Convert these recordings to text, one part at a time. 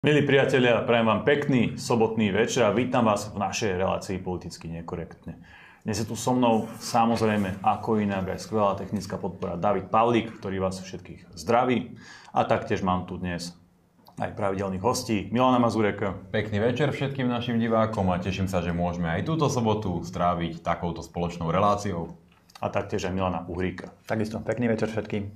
Milí priatelia, prajem vám pekný sobotný večer a vítam vás v našej relácii politicky nekorektne. Dnes je tu so mnou samozrejme ako inak aj skvelá technická podpora David Pavlík, ktorý vás všetkých zdraví. A taktiež mám tu dnes aj pravidelných hostí Milana Mazureka. Pekný večer všetkým našim divákom a teším sa, že môžeme aj túto sobotu stráviť takouto spoločnou reláciou. A taktiež aj Milana Uhríka. Takisto, pekný večer všetkým.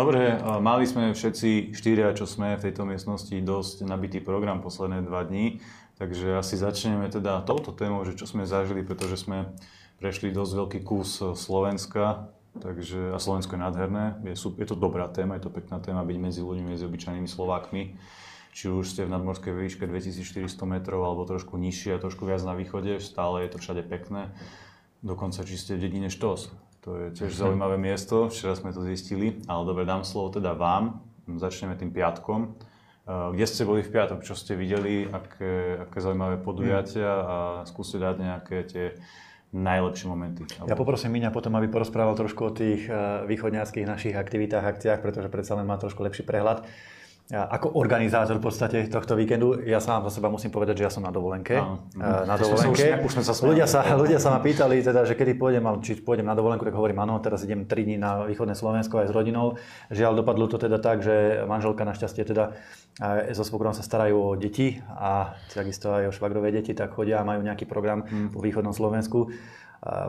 Dobre, mali sme všetci štyria, čo sme v tejto miestnosti, dosť nabitý program posledné dva dní, takže asi začneme teda touto témou, že čo sme zažili, pretože sme prešli dosť veľký kus Slovenska, takže, a Slovensko je nádherné, je, je to dobrá téma, je to pekná téma byť medzi ľuďmi, medzi obyčajnými Slovákmi, či už ste v nadmorskej výške 2400 metrov alebo trošku nižšie a trošku viac na východe, stále je to všade pekné, dokonca či ste v dedine Štos, to je tiež zaujímavé miesto, včera sme to zistili, ale dobre, dám slovo teda vám. Začneme tým piatkom. Eh, kde ste boli v piatok, čo ste videli, aké, aké zaujímavé podujatia? A skúste dať nejaké tie najlepšie momenty. Ja poprosím Miňa potom, aby porozprával trošku o tých eh, východňarských našich aktivitách, akciách, pretože predsa len má trošku lepší prehľad ako organizátor v podstate tohto víkendu, ja sám za seba musím povedať, že ja som na dovolenke. Áno. Na dovolenke. Už, už sme sa ľudia, sa, ľudia sa ma pýtali, teda, že kedy pôjdem, či pôjdem na dovolenku, tak hovorím, áno, teraz idem 3 dní na východné Slovensko aj s rodinou. Žiaľ, dopadlo to teda tak, že manželka našťastie teda so svokrom sa starajú o deti a takisto aj o švagrové deti, tak chodia a majú nejaký program hmm. po východnom Slovensku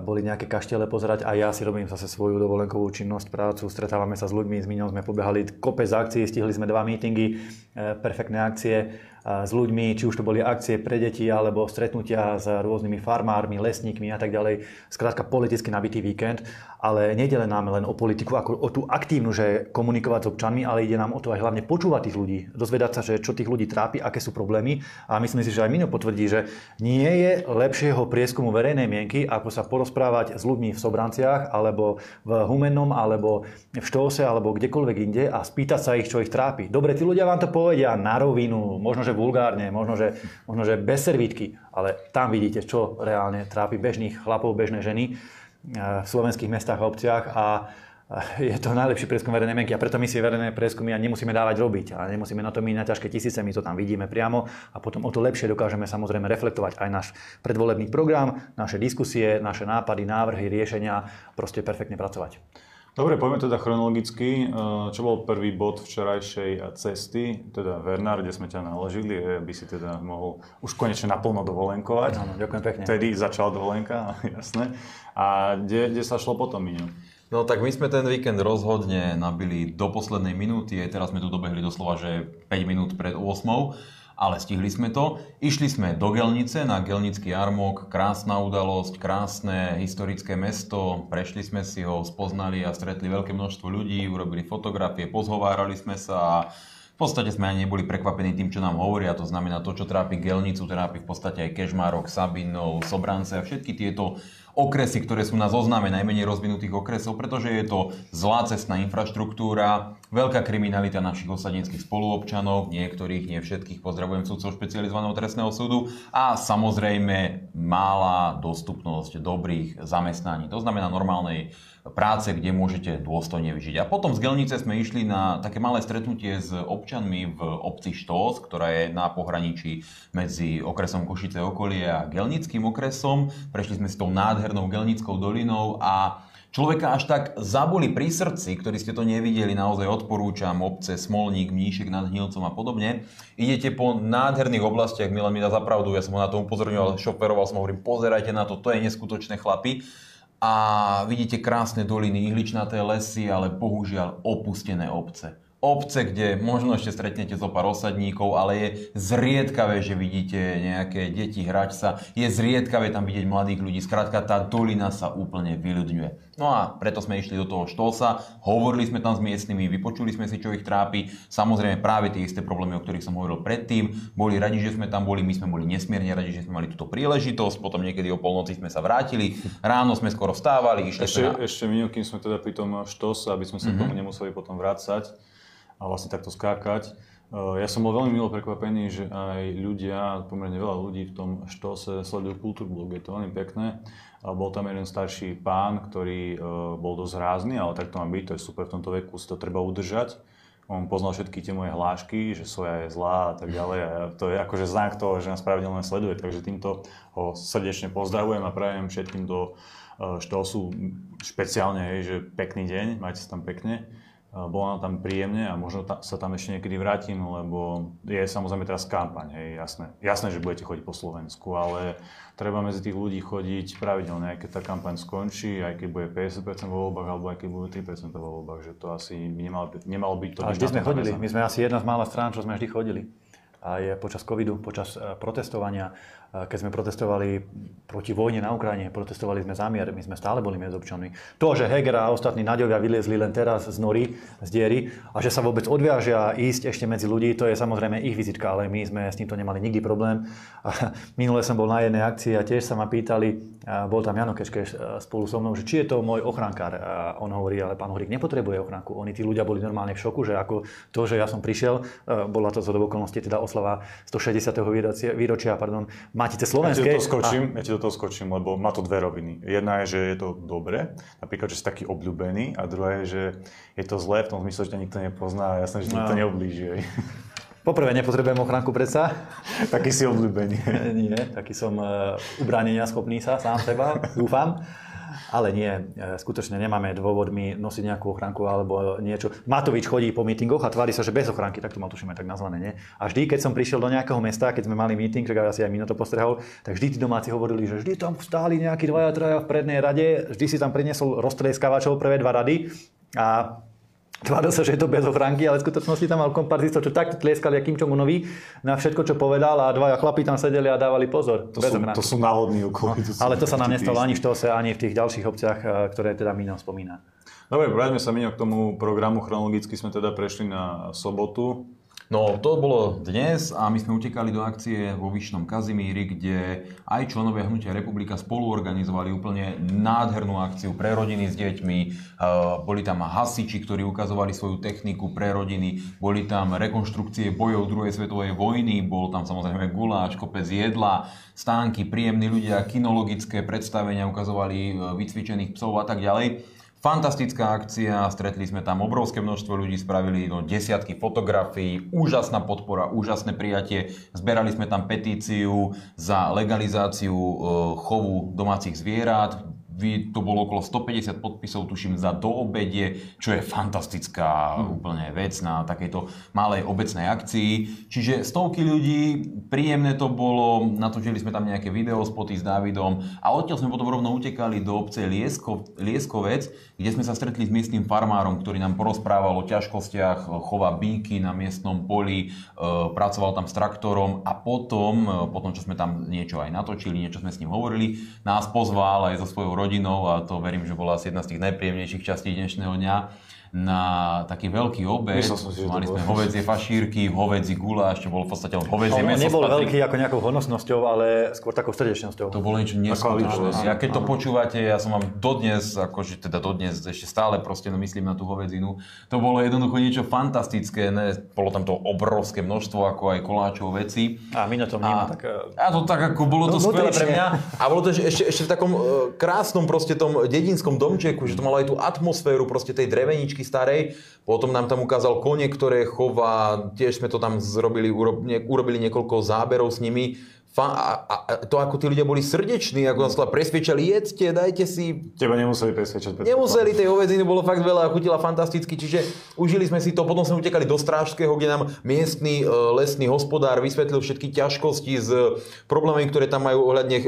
boli nejaké kaštele pozerať a ja si robím zase svoju dovolenkovú činnosť, prácu, stretávame sa s ľuďmi, s Miňom sme pobehali kopec akcií, stihli sme dva mítingy, e, perfektné akcie s ľuďmi, či už to boli akcie pre deti alebo stretnutia s rôznymi farmármi, lesníkmi a tak ďalej. Skrátka politicky nabitý víkend, ale nejde len nám len o politiku, ako o tú aktívnu, že komunikovať s občanmi, ale ide nám o to aj hlavne počúvať tých ľudí, dozvedať sa, že čo tých ľudí trápi, aké sú problémy a myslím si, že aj Mino potvrdí, že nie je lepšieho prieskumu verejnej mienky, ako sa porozprávať s ľuďmi v Sobranciach alebo v Humennom alebo v Štose alebo kdekoľvek inde a spýtať sa ich, čo ich trápi. Dobre, tí ľudia vám to povedia na rovinu, možno, že že vulgárne, možno že, možno, že bez servítky, ale tam vidíte, čo reálne trápi bežných chlapov, bežné ženy eh, v slovenských mestách a obciach a eh, je to najlepší prieskum verejnej mienky a preto my si verejné prieskumy nemusíme dávať robiť a nemusíme na to míňať ťažké tisíce, my to tam vidíme priamo a potom o to lepšie dokážeme samozrejme reflektovať aj náš predvolebný program, naše diskusie, naše nápady, návrhy, riešenia, proste perfektne pracovať. Dobre, poďme teda chronologicky. Eh, čo bol prvý bod včerajšej cesty, teda Vernár, kde sme ťa naložili, aby si teda mohol už konečne naplno dovolenkovať. Áno, ďakujem pekne. Vtedy začala dovolenka, jasné. A kde, kde sa šlo potom, Miňo? No tak my sme ten víkend rozhodne nabili do poslednej minúty, aj teraz sme tu dobehli doslova, že 5 minút pred 8 ale stihli sme to. Išli sme do Gelnice na Gelnický jarmok, krásna udalosť, krásne historické mesto, prešli sme si ho, spoznali a stretli veľké množstvo ľudí, urobili fotografie, pozhovárali sme sa a v podstate sme ani neboli prekvapení tým, čo nám hovoria. To znamená to, čo trápi Gelnicu, trápi v podstate aj Kežmarok, Sabinov, Sobrance a všetky tieto okresy, ktoré sú na zozname najmenej rozvinutých okresov, pretože je to zlá cestná infraštruktúra, veľká kriminalita našich osadnických spoluobčanov, niektorých, nie všetkých, pozdravujem sudcov špecializovaného trestného súdu a samozrejme mála dostupnosť dobrých zamestnaní. To znamená normálnej práce, kde môžete dôstojne vyžiť. A potom z Gelnice sme išli na také malé stretnutie s občanmi v obci Štós, ktorá je na pohraničí medzi okresom Košice okolie a Gelnickým okresom. Prešli sme s tou nádhernou Gelnickou dolinou a Človeka až tak zaboli pri srdci, ktorí ste to nevideli, naozaj odporúčam obce Smolník, Mníšek nad Hnilcom a podobne. Idete po nádherných oblastiach, Milan mi dá zapravdu, ja som ho na to upozorňoval, šoferoval som, hovorím, pozerajte na to, to je neskutočné chlapy a vidíte krásne doliny, ihličnaté lesy, ale bohužiaľ opustené obce obce, kde možno ešte stretnete zo pár osadníkov, ale je zriedkavé, že vidíte nejaké deti hrať sa, je zriedkavé tam vidieť mladých ľudí, skrátka tá dolina sa úplne vyľudňuje. No a preto sme išli do toho štolsa, hovorili sme tam s miestnymi, vypočuli sme si, čo ich trápi, samozrejme práve tie isté problémy, o ktorých som hovoril predtým, boli radi, že sme tam boli, my sme boli nesmierne radi, že sme mali túto príležitosť, potom niekedy o polnoci sme sa vrátili, ráno sme skoro vstávali, išli ešte, sme na... Ešte minul, kým sme teda pri tom štose, aby sme sa mm-hmm. tomu nemuseli potom vrácať, a vlastne takto skákať. Eh, ja som bol veľmi milo prekvapený, že aj ľudia, pomerne veľa ľudí v tom štose sledujú kultúrblog, je to veľmi pekné. Bol tam jeden starší pán, ktorý eh, bol dosť rázny, ale tak to má byť, to je super v tomto veku, si to treba udržať. on poznal všetky tie moje hlášky, že soja je zlá a tak ďalej a to je akože znak toho, že nás pravidelne sleduje, takže týmto ho srdečne pozdravujem a prajem všetkým do e, Štolsu špeciálne, že pekný deň, majte sa tam pekne bolo nám tam príjemne a možno ta, sa tam ešte niekedy vrátim, lebo je samozrejme teraz kampaň, hej, jasné. Jasné, že budete chodiť po Slovensku, ale treba medzi tých ľudí chodiť pravidelne, aj keď tá kampaň skončí, aj keď bude 50% vo voľbách, alebo aj keď bude 3% vo voľbách, že to asi nemalo, nemalo byť to. A vždy sme chodili, my sme asi jedna z mála strán, čo sme vždy chodili aj počas covidu, počas eh, protestovania keď sme protestovali proti vojne na Ukrajine, protestovali sme zámier, my sme stále boli medzi občanmi. To, že Heger a ostatní naďovia vyliezli len teraz z nory, z diery a že sa vôbec odviažia ísť ešte medzi ľudí, to je samozrejme ich vizitka, ale my sme s týmto nemali nikdy problém. A minule som bol na jednej akcii a tiež sa ma pýtali, bol tam Jano Kečke spolu so mnou, že či je to môj ochránkár. A on hovorí, ale pán Horík nepotrebuje ochránku. Oni tí ľudia boli normálne v šoku, že ako to, že ja som prišiel, bola to zo okolností teda oslava 160. výročia, pardon, Matice slovenskej. Ja ti do toho skočím, a... ja ti do toho skočím, lebo má to dve roviny. Jedna je, že je to dobre, napríklad, že si taký obľúbený, a druhá je, že je to zlé v tom zmysle, že ťa nikto nepozná a jasné, že nikto no. neoblíži. Poprvé, nepotrebujem ochránku predsa. taký si obľúbený. Nie, taký som uh, ubránenia schopný sa sám seba, dúfam. Ale nie, e, skutočne nemáme dôvod my nosiť nejakú ochránku alebo niečo. Matovič chodí po mítingoch a tvári sa, že bez ochránky, tak to mal tušíme tak nazvané, nie? A vždy, keď som prišiel do nejakého mesta, keď sme mali míting, tak asi aj Mino to postrehol, tak vždy tí domáci hovorili, že vždy tam stáli nejakí dvaja, traja v prednej rade, vždy si tam priniesol roztreskavačov prvé dva rady a Tváril sa, že je to bez ochránky, ale v skutočnosti tam mal kompartistov, čo takto tlieskali akým čomu nový na všetko, čo povedal a dvaja chlapi tam sedeli a dávali pozor. To, bez sú, to sú náhodní okolí. No, ale to sa nám nestalo ani v Štose, ani v tých ďalších obciach, eh, ktoré teda Mino spomína. Dobre, vráťme sa Mino k tomu programu. Chronologicky sme teda prešli na sobotu. No, to bolo dnes a my sme utekali do akcie vo Vyšnom Kazimíri, kde aj členovia Hnutia Republika spolu organizovali úplne nádhernú akciu pre rodiny s deťmi. Boli tam hasiči, ktorí ukazovali svoju techniku pre rodiny, boli tam rekonštrukcie bojov druhej svetovej vojny, bol tam samozrejme guláš, kopec jedla, stánky, príjemní ľudia, kinologické predstavenia ukazovali e, vycvičených psov a tak ďalej. Fantastická akcia, stretli sme tam obrovské množstvo ľudí, spravili no, desiatky fotografií, úžasná podpora, úžasné prijatie. Zberali sme tam petíciu za legalizáciu e, chovu domácich zvierat to bolo okolo 150 podpisov, tuším, za doobedie, čo je fantastická mm. úplne vec na takejto malej obecnej akcii. Čiže stovky ľudí, príjemné to bolo, natočili sme tam nejaké videospoty s Davidom a odtiaľ sme potom rovno utekali do obce Liesko, Lieskovec, kde sme sa stretli s miestnym farmárom, ktorý nám porozprával o ťažkostiach chova bíky na miestnom poli, e, pracoval tam s traktorom a potom, e, potom, čo sme tam niečo aj natočili, niečo sme s ním hovorili, nás pozval aj so svojou rodinou a to verím, že bola asi jedna z tých najpríjemnejších častí dnešného dňa na taký veľký obed. Si, Mali sme hovedzie fašírky, hovedzi guláš, čo bolo v podstate len hovedzie no, meso. nebol veľký ako nejakou hodnostnosťou, ale skôr takou srdečnosťou. To bolo niečo neskutočné. Ja keď to počúvate, ja som vám dodnes, akože teda dodnes ešte stále proste no, myslím na tú hovedzinu. To bolo jednoducho niečo fantastické, ne? bolo tam to obrovské množstvo, ako aj koláčov veci. A my na tom vníma tak... A to tak ako bolo to no, skvelé pre mňa. A bolo to ešte, ešte v takom uh, krásnom proste tom dedinskom domčeku, že to malo aj tú atmosféru proste tej dreveničky značky starej. Potom nám tam ukázal kone, ktoré chová, tiež sme to tam zrobili, urobili niekoľko záberov s nimi a, a, a to, ako tí ľudia boli srdeční, ako nás presviečali, jedzte, dajte si. Teba nemuseli presviečať. Nemuseli, tej hovedziny bolo fakt veľa a chutila fantasticky, čiže užili sme si to, potom sme utekali do Strážského, kde nám miestny e, lesný hospodár vysvetlil všetky ťažkosti s problémami, ktoré tam majú ohľadne e,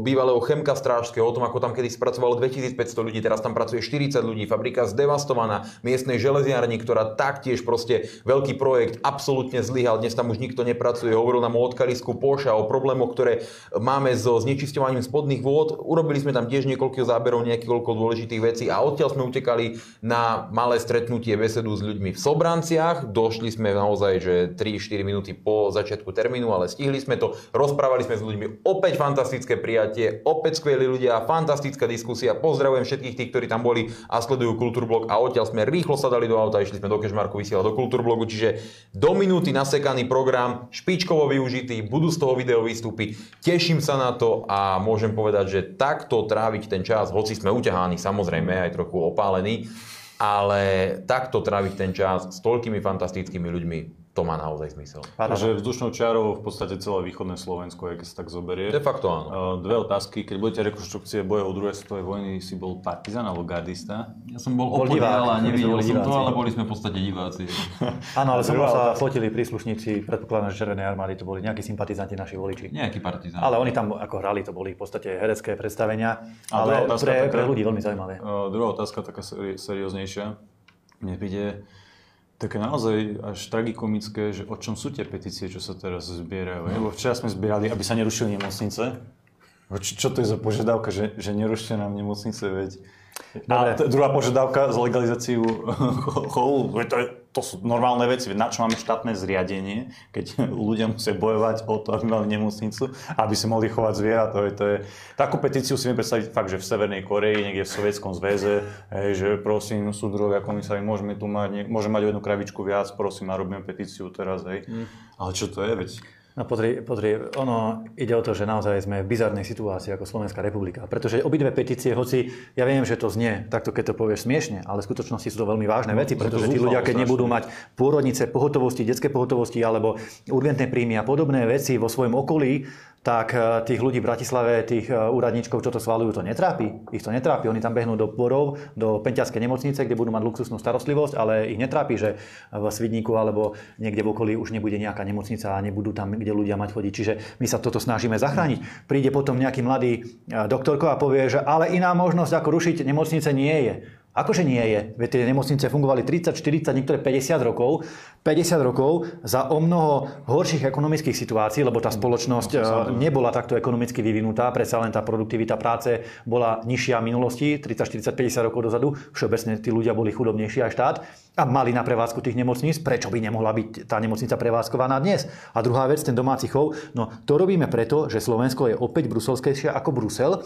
bývalého Chemka Strážského, o tom, ako tam kedy spracovalo 2500 ľudí, teraz tam pracuje 40 ľudí, fabrika zdevastovaná, miestnej železiarni, ktorá taktiež proste veľký projekt, absolútne zlyhal, dnes tam už nikto nepracuje, hovoril nám o odkalisku Poša, o problémoch, ktoré máme so znečisťovaním spodných vôd. Urobili sme tam tiež niekoľko záberov, niekoľko dôležitých vecí a odtiaľ sme utekali na malé stretnutie, besedu s ľuďmi v Sobranciach. Došli sme naozaj, že 3-4 minúty po začiatku termínu, ale stihli sme to. Rozprávali sme s ľuďmi. Opäť fantastické prijatie, opäť skvelí ľudia, fantastická diskusia. Pozdravujem všetkých tých, ktorí tam boli a sledujú Kultúrblog a odtiaľ sme rýchlo sa dali do auta, išli sme do Kešmarku vysielať do Kultúrblogu, čiže do minúty nasekaný program, špičkovo využitý, budú z toho video výstupy. Teším sa na to a môžem povedať, že takto tráviť ten čas, hoci sme uťaháni, samozrejme aj trochu opálení, ale takto tráviť ten čas s toľkými fantastickými ľuďmi, to má naozaj zmysel. Takže vzdušnou čiarou v podstate celé východné Slovensko, keď sa tak zoberie. De facto áno. Dve otázky. Keď budete rekonštrukcie bojov druhej svetovej vojny, si bol partizán alebo gardista? Ja som bol, bol opodiel a nevidel som to, ale boli sme v podstate diváci. Áno, ale som sa fotili príslušníci, predpokladám, že Červenej armády to boli nejakí sympatizanti naši voliči. Nejakí partizán. Ale oni tam ako hrali, to boli v podstate herecké predstavenia, ale pre, pre ľudí veľmi zaujímavé. Uh, druhá otázka, taká serióznejšia. Mne príde, také naozaj až tragikomické, že o čom sú tie petície, čo sa teraz zbierajú. Lebo včera sme zbierali, aby sa nerušili nemocnice. Čo, čo to je za požiadavka, že, že nerušte nám nemocnice, veď a t- druhá požiadavka za legalizáciu chovu, to, je, to sú normálne veci. Na čo máme štátne zriadenie, keď ľudia musia bojovať o to, aby mali nemocnicu, aby si mohli chovať zviera. To je, to je... Takú petíciu si predstaviť fakt, že v Severnej Koreji, niekde v Sovietskom zväze, hej, že prosím, súdruhovia komisári, môžeme tu mať, môžeme mať jednu kravičku viac, prosím, a robíme petíciu teraz. Hej. Mm. Ale čo to je, veď? No pozri, pozri, ono ide o to, že naozaj sme v bizarnej situácii ako Slovenská republika. Pretože obidve petície, hoci ja viem, že to znie takto, keď to povieš smiešne, ale v skutočnosti sú to veľmi vážne no, veci, pretože tí ľudia, keď nebudú mať pôrodnice, pohotovosti, detské pohotovosti alebo urgentné príjmy a podobné veci vo svojom okolí, tak eh, tých ľudí v Bratislave, tých eh, úradníčkov, čo to schválujú, to netrápi. Ich to netrápi. Oni tam behnú do Porov, do Penťaskej nemocnice, kde budú mať luxusnú starostlivosť, ale ich netrápi, že v Svidníku alebo niekde v okolí už nebude nejaká nemocnica a nebudú tam, kde ľudia mať chodiť. Čiže my sa toto snažíme zachrániť. Príde potom nejaký mladý eh, doktorko a povie, že ale iná možnosť ako rušiť nemocnice nie je. Akože nie je. Veď tie nemocnice fungovali 30, 40, niektoré 50 rokov. 50 rokov za o mnoho horších ekonomických situácií, lebo tá spoločnosť no, nebola takto ekonomicky vyvinutá, predsa len tá produktivita práce bola nižšia v minulosti, 30, 40, 50 rokov dozadu. Všeobecne tí ľudia boli chudobnejší aj štát a mali na prevádzku tých nemocníc. Prečo by nemohla byť tá nemocnica prevádzkovaná dnes? A druhá vec, ten domáci chov, no to robíme preto, že Slovensko je opäť bruselskejšie ako Brusel.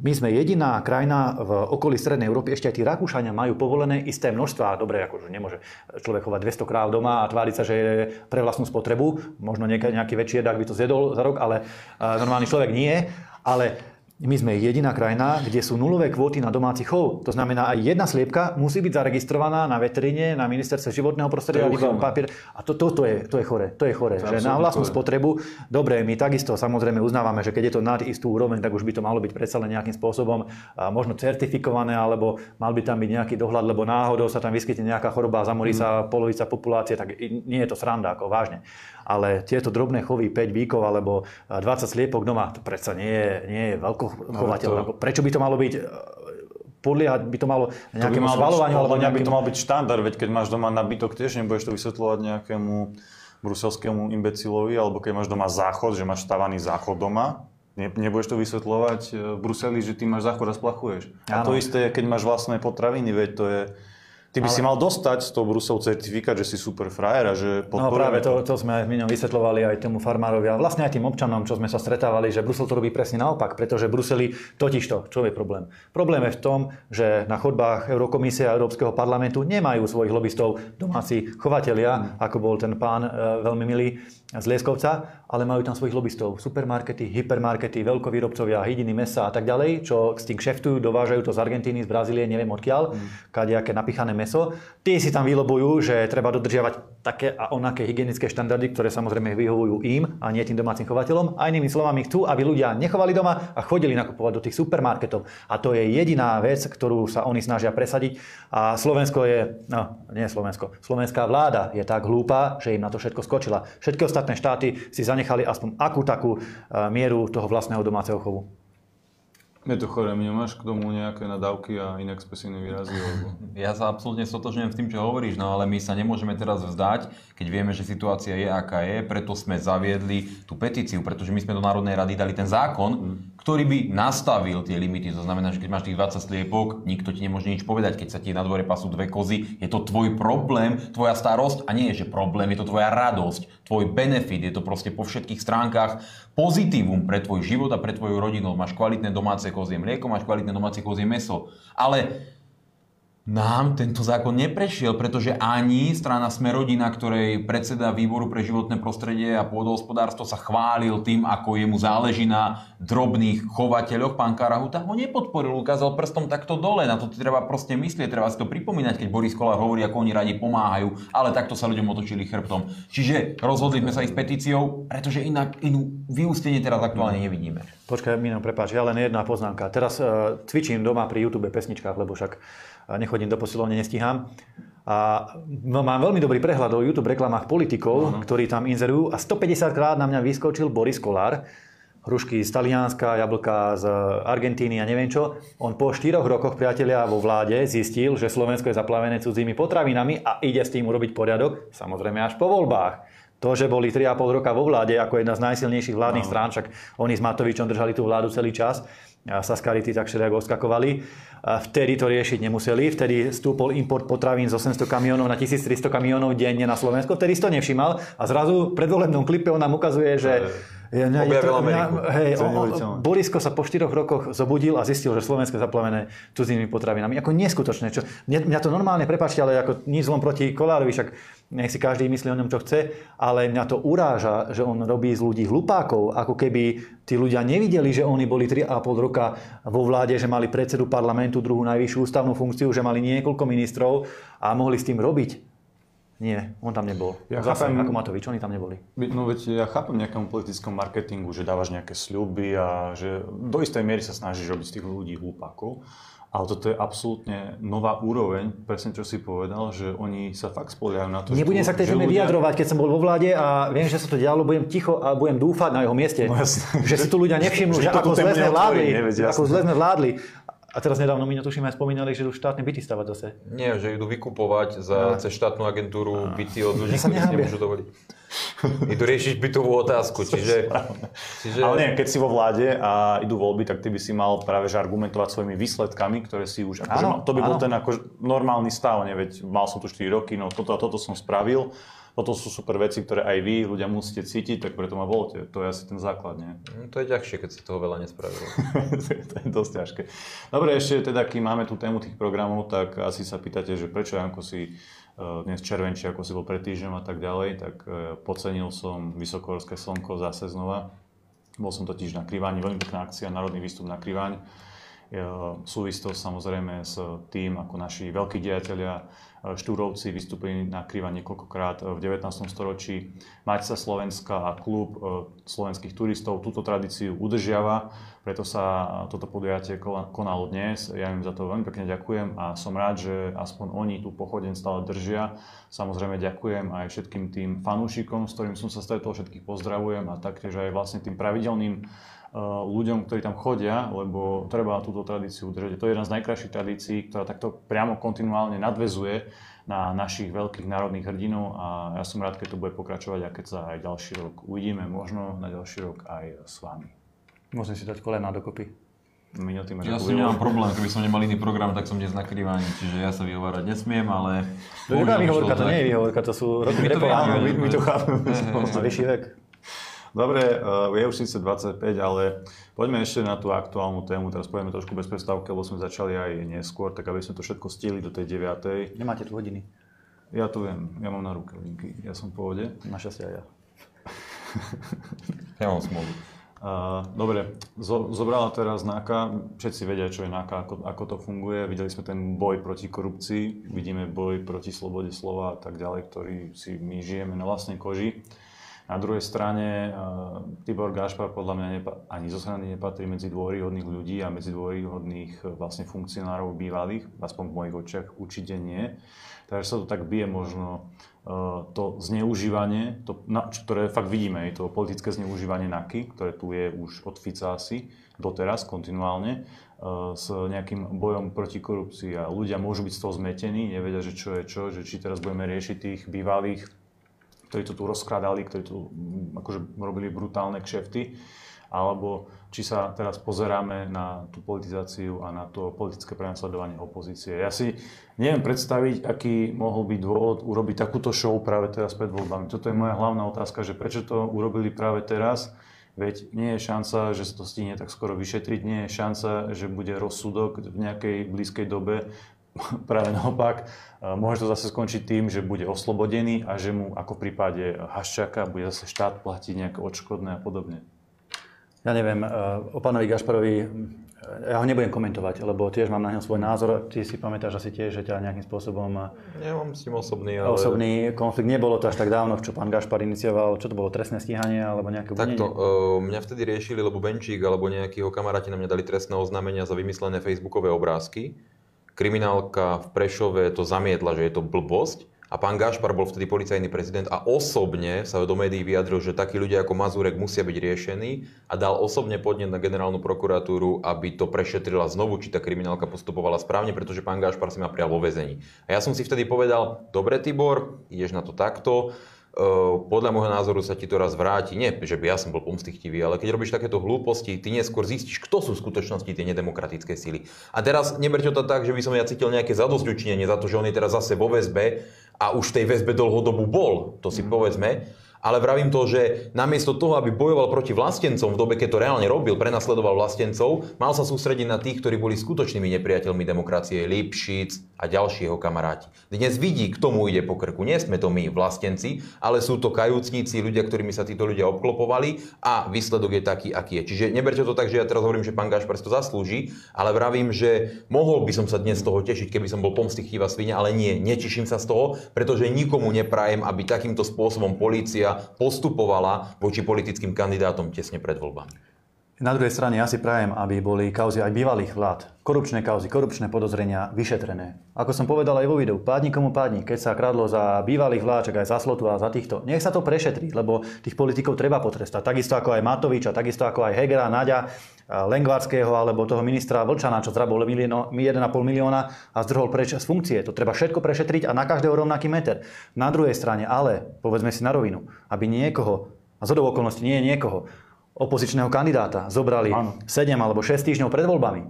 My sme jediná krajina v okolí Strednej Európy, ešte aj tí Rakúšania majú povolené isté množstva. Dobre, akože nemôže človek chovať 200 kráv doma a tváriť sa, že je pre vlastnú spotrebu. Možno nejaký, väčší jedak by to zjedol za rok, ale normálny človek nie. Ale my sme jediná krajina, kde sú nulové kvóty na domáci chov. To znamená, aj jedna sliepka musí byť zaregistrovaná na veterine, na ministerstve životného prostredia, to papier. A to, to, to, je, to je chore. To je chore. To že na vlastnú spotrebu, dobre, my takisto samozrejme uznávame, že keď je to nad istú úroveň, tak už by to malo byť predsa len nejakým spôsobom možno certifikované, alebo mal by tam byť nejaký dohľad, lebo náhodou sa tam vyskytne nejaká choroba a zamorí mm. sa polovica populácie, tak nie je to sranda, ako vážne ale tieto drobné chovy 5 výkov alebo 20 sliepok doma, to predsa nie je, nie je veľkochovateľ. To... Prečo by to malo byť podliehať by to malo nejakému schvalovaniu? Alebo nejakým... by to mal byť štandard, veď keď máš doma nabytok, tiež nebudeš to vysvetľovať nejakému bruselskému imbecilovi, alebo keď máš doma záchod, že máš stavaný záchod doma, ne, nebudeš to vysvetľovať e, v Bruseli, že ty máš záchod a splachuješ. A to isté, keď máš vlastné potraviny, veď to je Ty by ale... si mal dostať z toho Brusel certifikát, že si super frajer a že No práve to, to sme v vysvetľovali aj tomu farmárovi a vlastne aj tým občanom, čo sme sa stretávali, že Brusel to robí presne naopak, pretože Bruseli totižto, čo je problém? Problém je v tom, že na chodbách Eurokomisie a Európskeho parlamentu nemajú svojich lobbystov domáci chovatelia, ako bol ten pán e, veľmi milý z Lieskovca, ale majú tam svojich lobbystov. Supermarkety, hypermarkety, veľkovýrobcovia, hydiny, mesa a tak ďalej, čo s tým kšeftujú, dovážajú to z Argentíny, z Brazílie, neviem odkiaľ, mm. kadejaké napichané meso. Tí si tam vylobujú, že treba dodržiavať také a onaké hygienické štandardy, ktoré samozrejme vyhovujú im a nie tým domácim chovateľom. A inými slovami chcú, aby ľudia nechovali doma a chodili nakupovať do tých supermarketov. A to je jediná vec, ktorú sa oni snažia presadiť. A Slovensko je, no nie Slovensko, slovenská vláda je tak hlúpa, že im na to všetko skočila. Všetky ostatné štáty si zanechali aspoň akú takú eh, mieru toho vlastného domáceho chovu. Je to chore, nemáš k tomu nejaké nadávky a iné expresívne výrazy? Alebo... Ja sa absolútne stotožňujem s tým, čo hovoríš, no ale my sa nemôžeme teraz vzdať, keď vieme, že situácia je aká je, preto sme zaviedli tú petíciu, pretože my sme do Národnej rady dali ten zákon, mm. ktorý by nastavil tie limity. To znamená, že keď máš tých 20 sliepok, nikto ti nemôže nič povedať. Keď sa ti na dvore pasú dve kozy, je to tvoj problém, tvoja starosť a nie je, že problém, je to tvoja radosť, tvoj benefit, je to proste po všetkých stránkach pozitívum pre tvoj život a pre tvoju rodinu. Máš kvalitné domáce kozie mlieko, máš kvalitné domáce kozie meso. Ale nám tento zákon neprešiel, pretože ani strana Smerodina, ktorej predseda výboru pre životné prostredie a pôdohospodárstvo sa chválil tým, ako jemu záleží na drobných chovateľoch, pán Karahuta ho nepodporil, ukázal prstom takto dole. Na to treba proste myslieť, treba si to pripomínať, keď Boris Kolár hovorí, ako oni radi pomáhajú, ale takto sa ľuďom otočili chrbtom. Čiže rozhodli sme sa ísť petíciou, pretože inak inú vyústenie teraz aktuálne nevidíme. Počkaj, Mino, prepáč, ja len jedna poznámka. Teraz uh, cvičím doma pri YouTube pesničkách, lebo však nechodím do posilovne, nestíham. A no, mám veľmi dobrý prehľad o YouTube reklamách politikov, uh-huh. ktorí tam inzerujú a 150 krát na mňa vyskočil Boris Kolár, hrušky z Talianska, jablka z Argentíny a neviem čo. On po 4 rokoch, priatelia, vo vláde zistil, že Slovensko je zaplavené cudzími potravinami a ide s tým urobiť poriadok, samozrejme až po voľbách. To, že boli 3,5 roka vo vláde ako jedna z najsilnejších vládnych no. strán, však oni s Matovičom držali tú vládu celý čas, Saskarity tak všelijak odskakovali. Vtedy to riešiť nemuseli, vtedy stúpol import potravín z 800 kamionov na 1300 kamionov denne na Slovensko, vtedy si to nevšimal a zrazu v predvolebnom klipe on nám ukazuje, že ja, mňa, Objavil Ameriku. Mňa, hej, o, o, Borisko sa po 4 rokoch zobudil a zistil, že Slovensko je zaplavené cudzími potravinami. Ako neskutočné. Čo, mňa, mňa to normálne, prepačte, ale ako nič zlom proti Kolárovi, však nech si každý myslí o ňom, čo chce, ale mňa to uráža, že on robí z ľudí hlupákov, ako keby tí ľudia nevideli, že oni boli 3,5 roka vo vláde, že mali predsedu parlamentu, druhú najvyššiu ústavnú funkciu, že mali niekoľko ministrov a mohli s tým robiť. Nie, on tam nebol. Ja Zase, chápem, ako Matovič, oni tam neboli. No veď ja chápem nejakému politickom marketingu, že dávaš nejaké sľuby a že do istej miery sa snažíš robiť z tých ľudí hlupákov. Ale toto je absolútne nová úroveň, presne čo si povedal, že oni sa fakt spoliajú na to, Nebudem že, sa k tej téme ľudia... vyjadrovať, keď som bol vo vláde a viem, že sa to dialo, budem ticho a budem dúfať na jeho mieste. No jasne. Že si tu ľudia nevšimnú, že, že ako zle sme vládli. Ako zle sme vládli. A teraz nedávno mi tuším aj spomínali, že idú štátne byty stavať zase. Nie, že idú vykupovať za, cez štátnu agentúru byty od ľudí, ktorí si nemôžu dovoliť. Idú riešiť bytovú otázku, čiže, čiže... Ale nie, keď si vo vláde a idú voľby, tak ty by si mal práve že argumentovať svojimi výsledkami, ktoré si už... Akože, áno, to by áno. bol ten ako normálny stav, ne? veď mal som tu 4 roky, no toto a toto som spravil toto sú super veci, ktoré aj vy, ľudia, musíte cítiť, tak preto ma volte. To je asi ten základ, nie? No, to je ťažšie, keď si toho veľa nespravil. to je dosť ťažké. Dobre, ešte teda, kým máme tú tému tých programov, tak asi sa pýtate, že prečo Janko si e, dnes červenčí, ako si bol pred týždňom a tak ďalej, tak e, podcenil som Vysokohorské slnko zase znova. Bol som totiž na Kriváni, veľmi pekná akcia, národný výstup na Kriváň. E, súvisí to samozrejme s tým, ako naši veľkí diatelia Štúrovci vystúpili na Kryva niekoľkokrát v 19. storočí. Matica Slovenska a klub e, slovenských turistov túto tradíciu udržiava, preto sa toto podujatie konalo dnes. Ja im za to veľmi pekne ďakujem a som rád, že aspoň oni tú pochodeň stále držia. Samozrejme ďakujem aj všetkým tým fanúšikom, s ktorým som sa stretol, všetkých pozdravujem a taktiež aj vlastne tým pravidelným ľuďom, ktorí tam chodia, lebo treba túto tradíciu udržať. To je jedna z najkrajších tradícií, ktorá takto priamo kontinuálne nadvezuje na našich veľkých národných hrdinov a ja som rád, keď to bude pokračovať a keď sa aj ďalší rok uvidíme, možno na ďalší rok aj s vami. Musím si dať kolena dokopy. Mino, ty ja som nemám problém, keby som nemal iný program, tak som dnes na krývaní, čiže ja sa vyhovárať nesmiem, ale... To je výhovorka, to nie je výhovorka, to sú roky repov. My, my to chápeme. Vyšší vek. Dobre, eh, je už síce 25, ale poďme ešte na tú aktuálnu tému. Teraz povieme trošku bez prestávky, lebo sme začali aj neskôr, tak aby sme to všetko stihli do tej 9. Nemáte tu hodiny? Ja tu viem, ja mám na ruke hodinky, ja som v pohode. Našťastie aj ja. ja mám smolu. Uh, dobre, zo, zobrala teraz NAKA, všetci vedia, čo je NAKA, ako, ako to funguje. Videli sme ten boj proti korupcii, vidíme boj proti slobode slova a tak ďalej, ktorý si my žijeme na vlastnej koži. Na druhej strane uh, Tibor Gašpar podľa mňa ani zo strany nepatrí medzi dôveryhodných ľudí a medzi dôveryhodných uh, vlastne funkcionárov bývalých, aspoň v mojich očiach určite nie. Takže sa to tak bije možno uh, to zneužívanie, to, na, ktoré fakt vidíme, je to politické zneužívanie NAKY, ktoré tu je už od Fica asi doteraz kontinuálne, s nejakým bojom proti korupcii a ľudia môžu byť z toho zmetení, nevedia, že čo je čo, že či teraz budeme riešiť tých bývalých ktorí to tu rozkrádali, ktorí tu mm, akože robili brutálne kšefty, alebo či sa teraz pozeráme na tú politizáciu a na to politické prenasledovanie opozície. Ja si neviem predstaviť, aký mohol byť dôvod urobiť takúto show práve teraz pred voľbami. Toto je moja hlavná otázka, že prečo to urobili práve teraz, Veď nie je šanca, že sa to stihne tak skoro vyšetriť, nie je šanca, že bude rozsudok v nejakej blízkej dobe práve naopak, môže to zase skončiť tým, že bude oslobodený a že mu ako v prípade Haščaka bude zase štát platiť nejaké odškodné a podobne. Ja neviem, o pánovi Gašparovi ja ho nebudem komentovať, lebo tiež mám na ňom svoj názor. Ty si pamätáš asi tiež, že ťa nejakým spôsobom... Ja mám s tým osobný, ale... Osobný konflikt. Nebolo to až tak dávno, čo pán Gašpar inicioval, čo to bolo, trestné stíhanie alebo nejaké Takto, uh, mňa vtedy riešili, lebo Benčík alebo nejakého kamaráti na mňa dali trestné oznámenia za vymyslené facebookové obrázky. Kriminálka v Prešove to zamietla, že je to blbosť a pán Gašpar bol vtedy policajný prezident a osobne sa do médií vyjadril, že takí ľudia ako Mazurek musia byť riešení a dal osobne podnet na generálnu prokuratúru, aby to prešetrila znovu, či tá kriminálka postupovala správne, pretože pán Gašpar si ma prijal vo väzení. A ja som si vtedy povedal, dobre Tibor, ideš na to takto, podľa môjho názoru sa ti to raz vráti. Nie, že by ja som bol pomstichtivý, ale keď robíš takéto hlúposti, ty neskôr zistíš, kto sú v skutočnosti tie nedemokratické síly. A teraz neberte to tak, že by som ja cítil nejaké zadosťučinenie za to, že on je teraz zase vo väzbe a už v tej väzbe dlhodobu bol, to si mm. povedzme ale vravím to, že namiesto toho, aby bojoval proti vlastencom v dobe, keď to reálne robil, prenasledoval vlastencov, mal sa sústrediť na tých, ktorí boli skutočnými nepriateľmi demokracie, Lipšic a ďalší jeho kamaráti. Dnes vidí, k tomu ide po krku. Nie sme to my, vlastenci, ale sú to kajúcníci, ľudia, ktorými sa títo ľudia obklopovali a výsledok je taký, aký je. Čiže neberte to tak, že ja teraz hovorím, že pán Gašpar to zaslúži, ale vravím, že mohol by som sa dnes z toho tešiť, keby som bol pomstichtivá svinia, ale nie, neteším sa z toho, pretože nikomu neprajem, aby takýmto spôsobom polícia postupovala voči politickým kandidátom tesne pred voľbami. Na druhej strane ja si prajem, aby boli kauzy aj bývalých vlád, korupčné kauzy, korupčné podozrenia vyšetrené. Ako som povedal aj vo videu, pádni komu pádni, keď sa kradlo za bývalých vlád, aj za Slotu a za týchto, nech sa to prešetrí, lebo tých politikov treba potrestať. Takisto ako aj Matoviča, takisto ako aj Hegera, Naďa, Lengvarského alebo toho ministra Vlčana, čo zrabol 1,5 milióna a zdrhol preč z funkcie. To treba všetko prešetriť a na každého rovnaký meter. Na druhej strane, ale, povedzme si na rovinu, aby niekoho, a zhodou okolností nie je niekoho, opozičného kandidáta zobrali ano. 7 alebo 6 týždňov pred voľbami,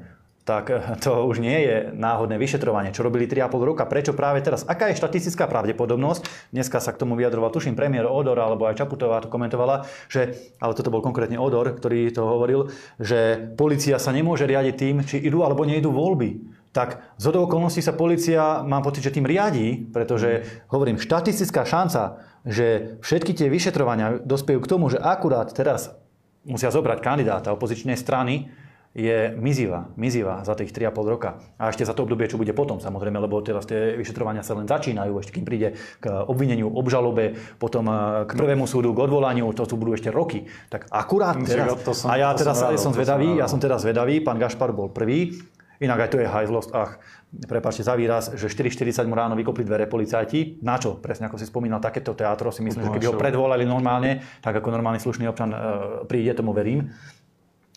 tak to už nie je náhodné vyšetrovanie, čo robili 3,5 roka. Prečo práve teraz? Aká je štatistická pravdepodobnosť? Dneska sa k tomu vyjadroval, tuším, premiér Odor alebo aj Čaputová to komentovala, že, ale toto bol konkrétne Odor, ktorý to hovoril, že policia sa nemôže riadiť tým, či idú alebo neidú voľby tak z okolností sa policia, mám pocit, že tým riadí, pretože, hovorím, štatistická šanca, že všetky tie vyšetrovania dospejú k tomu, že akurát teraz musia zobrať kandidáta opozičnej strany, je mizivá, mizivá za tých 3,5 roka. A ešte za to obdobie, čo bude potom, samozrejme, lebo teraz tie vyšetrovania sa len začínajú, ešte kým príde k obvineniu, obžalobe, potom eh, k prvému súdu, k odvolaniu, to tu budú ešte roky. Tak akurát teraz, a ja som, som zvedavý, ja som teraz zvedavý, pán Gašpar bol prvý, inak aj to je hajzlosť, ach, prepáčte za výraz, že 4.40 mu ráno vykopli dvere policajti. Na čo? Presne ako si spomínal, takéto teatro si myslím, že keby ho predvolali normálne, tak ako normálny slušný občan e, príde, tomu verím.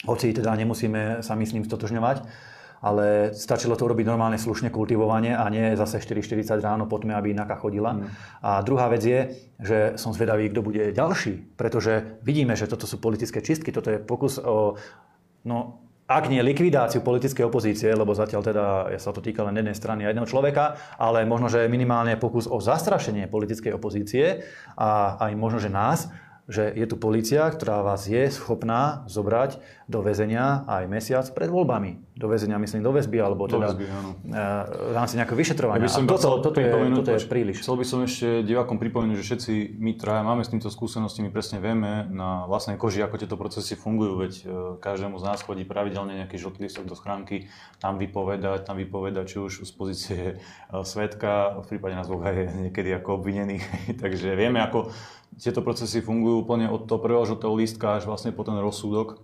Hoci teda nemusíme sa myslím stotožňovať ale stačilo to urobiť normálne slušne kultivovanie a nie zase 4.40 ráno po tme, aby inaka chodila. Mm. A druhá vec je, že som zvedavý, kto bude ďalší, pretože vidíme, že toto sú politické čistky, toto je pokus o no, ak nie likvidáciu politickej opozície, lebo zatiaľ teda ja sa to týka len jednej strany a jedného človeka, ale možno, že minimálne pokus o zastrašenie politickej opozície a aj možno, že nás, že je tu policia, ktorá vás je schopná zobrať do väzenia aj mesiac pred voľbami do väzenia, myslím, do väzby, alebo teda väzby, áno. v rámci nejakého vyšetrovania. Ja by som a toto, toto, je, toto je príliš. Chcel by som ešte divákom pripomenúť, že všetci my traja máme s týmto skúsenosti, my presne vieme na vlastnej koži, ako tieto procesy fungujú, veď e, každému z nás chodí pravidelne nejaký žltý listok do schránky, tam vypovedať, tam vypovedať, či už z pozície e, svetka, v prípade nás Boha je niekedy ako obvinený, takže vieme, ako tieto procesy fungujú úplne od toho prvého žltého lístka až vlastne po ten rozsudok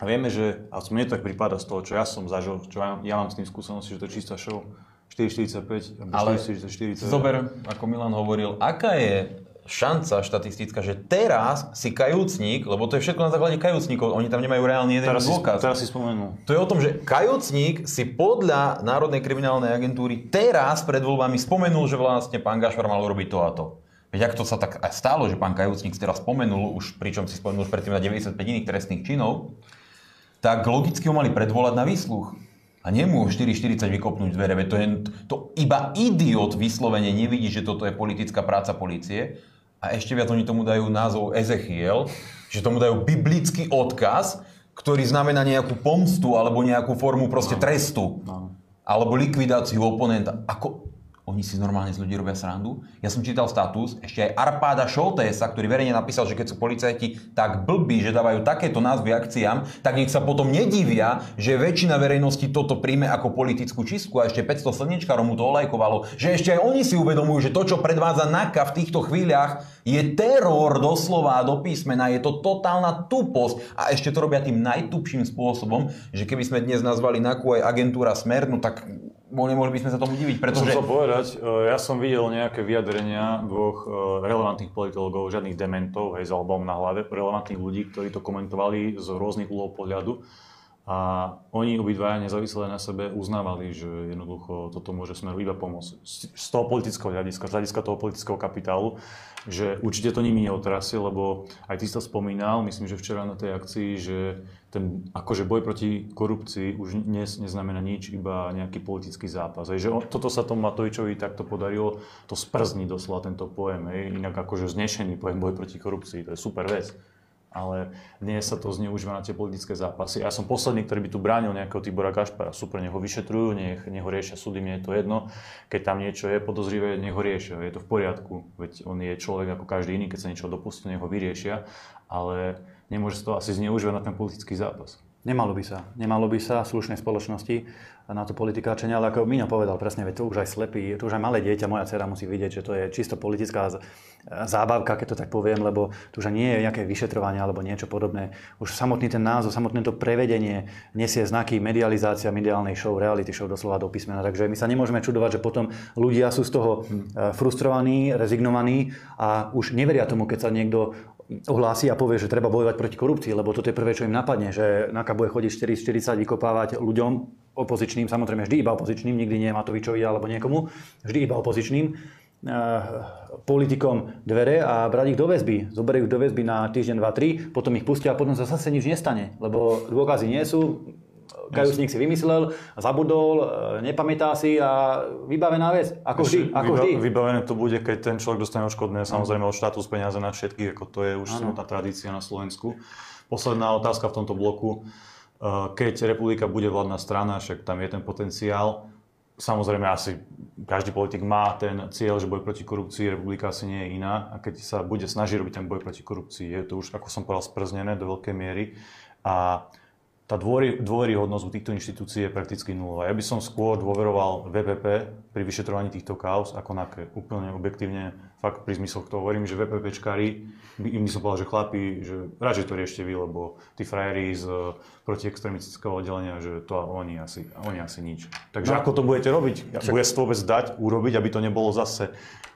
a vieme, že, a mne tak prípada z toho, čo ja som zažil, čo ja, ja mám s tým skúsenosti, že to je čistá show, 4,45, Ale 4,40. Zober, ako Milan hovoril, aká je šanca štatistická, že teraz si kajúcník, lebo to je všetko na základe kajúcníkov, oni tam nemajú reálny jeden teraz dôkaz. Si, teraz si spomenul. To je o tom, že kajúcník si podľa Národnej kriminálnej agentúry teraz pred voľbami spomenul, že vlastne pán Gašvar mal urobiť to a to. Veď ak to sa tak aj stalo, že pán Kajúcnik teraz spomenul, už pričom si spomenul už predtým na 95 iných trestných činov, tak logicky ho mali predvolať na výsluch. A nemôžu 4,40 vykopnúť dvere, veď to, je, to iba idiot vyslovene nevidí, že toto je politická práca policie. A ešte viac oni tomu dajú názov Ezechiel, že tomu dajú biblický odkaz, ktorý znamená nejakú pomstu alebo nejakú formu proste trestu. alebo likvidáciu oponenta. Ako, oni si normálne z ľudí robia srandu. Ja som čítal status, ešte aj Arpáda Šoltésa, ktorý verejne napísal, že keď sú policajti tak blbí, že dávajú takéto názvy akciám, tak nech sa potom nedivia, že väčšina verejnosti toto príjme ako politickú čistku. A ešte 500 slnečkárov mu to olajkovalo, že ešte aj oni si uvedomujú, že to, čo predvádza NAKA v týchto chvíľach, je teror doslova do písmena, je to totálna tuposť. A ešte to robia tým najtupším spôsobom, že keby sme dnes nazvali NAKU aj agentúra Smer, no tak nemohli by sme sa tomu diviť, pretože... Chcem povedať, e, ja som videl nejaké vyjadrenia dvoch e, relevantných politologov, žiadnych dementov, hej, s albom na hlave, relevantných ľudí, ktorí to komentovali z rôznych úlov pohľadu. A oni obidvaja nezávisle na sebe uznávali, že jednoducho toto môže smeru iba pomôcť. Z toho politického hľadiska, z hľadiska toho politického kapitálu, že určite to nimi neotrasie, lebo aj ty si to spomínal, myslím, že včera na tej akcii, že ten akože boj proti korupcii už dnes neznamená nič, iba nejaký politický zápas. Hej. Že on, toto sa tomu Matovičovi takto podarilo, to sprzniť doslova tento pojem. Hej. Inak akože znešený pojem boj proti korupcii, to je super vec ale dnes sa to zneužíva na tie politické zápasy. Ja som posledný, ktorý by tu bránil nejakého Tibora Gašpara. Super, nech ho vyšetrujú, nech, nech riešia súdy, mne je to jedno. Keď tam niečo je podozrivé, nech riešia, je to v poriadku. Veď on je človek ako každý iný, keď sa niečo dopustí, nech vyriešia, ale nemôže sa to asi zneužívať na ten politický zápas. Nemalo by sa. Nemalo by sa slušnej spoločnosti na to politikáčenie, ale ako Miňo povedal presne, veď to už aj slepý, to už aj malé dieťa, moja dcera musí vidieť, že to je čisto politická zábavka, keď to tak poviem, lebo tu už nie je nejaké vyšetrovanie alebo niečo podobné. Už samotný ten názov, samotné to prevedenie nesie znaky medializácia mediálnej show, reality show doslova do písmena. Takže my sa nemôžeme čudovať, že potom ľudia sú z toho hm. frustrovaní, rezignovaní a už neveria tomu, keď sa niekto ohlási a povie, že treba bojovať proti korupcii, lebo toto je prvé, čo im napadne, že NAKA bude chodiť 440 vykopávať ľuďom opozičným, samozrejme vždy iba opozičným, nikdy nie Matovičovi alebo niekomu, vždy iba opozičným, eh, politikom dvere a brať ich do väzby. Zoberie ich do väzby na týždeň, dva, tri, potom ich pustia a potom sa zase nič nestane, lebo dôkazy nie sú, kajúcnik si vymyslel, zabudol, e, nepamätá si a vybavená vec. Ako vždy. Ako vždy. Vybavené to bude, keď ten človek dostane odškodné, samozrejme od štátu z peniaze na všetkých, ako to je už smutná tradícia na Slovensku. Posledná otázka v tomto bloku. E, keď republika bude vládna strana, však tam je ten potenciál, Samozrejme, asi každý politik má ten cieľ, že boj proti korupcii, republika asi nie je iná. A keď sa bude snažiť robiť ten boj proti korupcii, je to už, ako som povedal, sprznené do veľkej miery. A tá dôvery, dôveryhodnosť u týchto inštitúcií je prakticky nulová. Ja by som skôr dôveroval VPP pri vyšetrovaní týchto kaos, ako na úplne objektívne, fakt pri zmysloch to hovorím, že VPPčkári, im by som povedal, že chlapi, že radšej to riešte vy, lebo tí frajeri z protiextremistického oddelenia, že to oni asi, oni asi nič. Takže no. ako to budete robiť? Bude to vôbec dať urobiť, aby to nebolo zase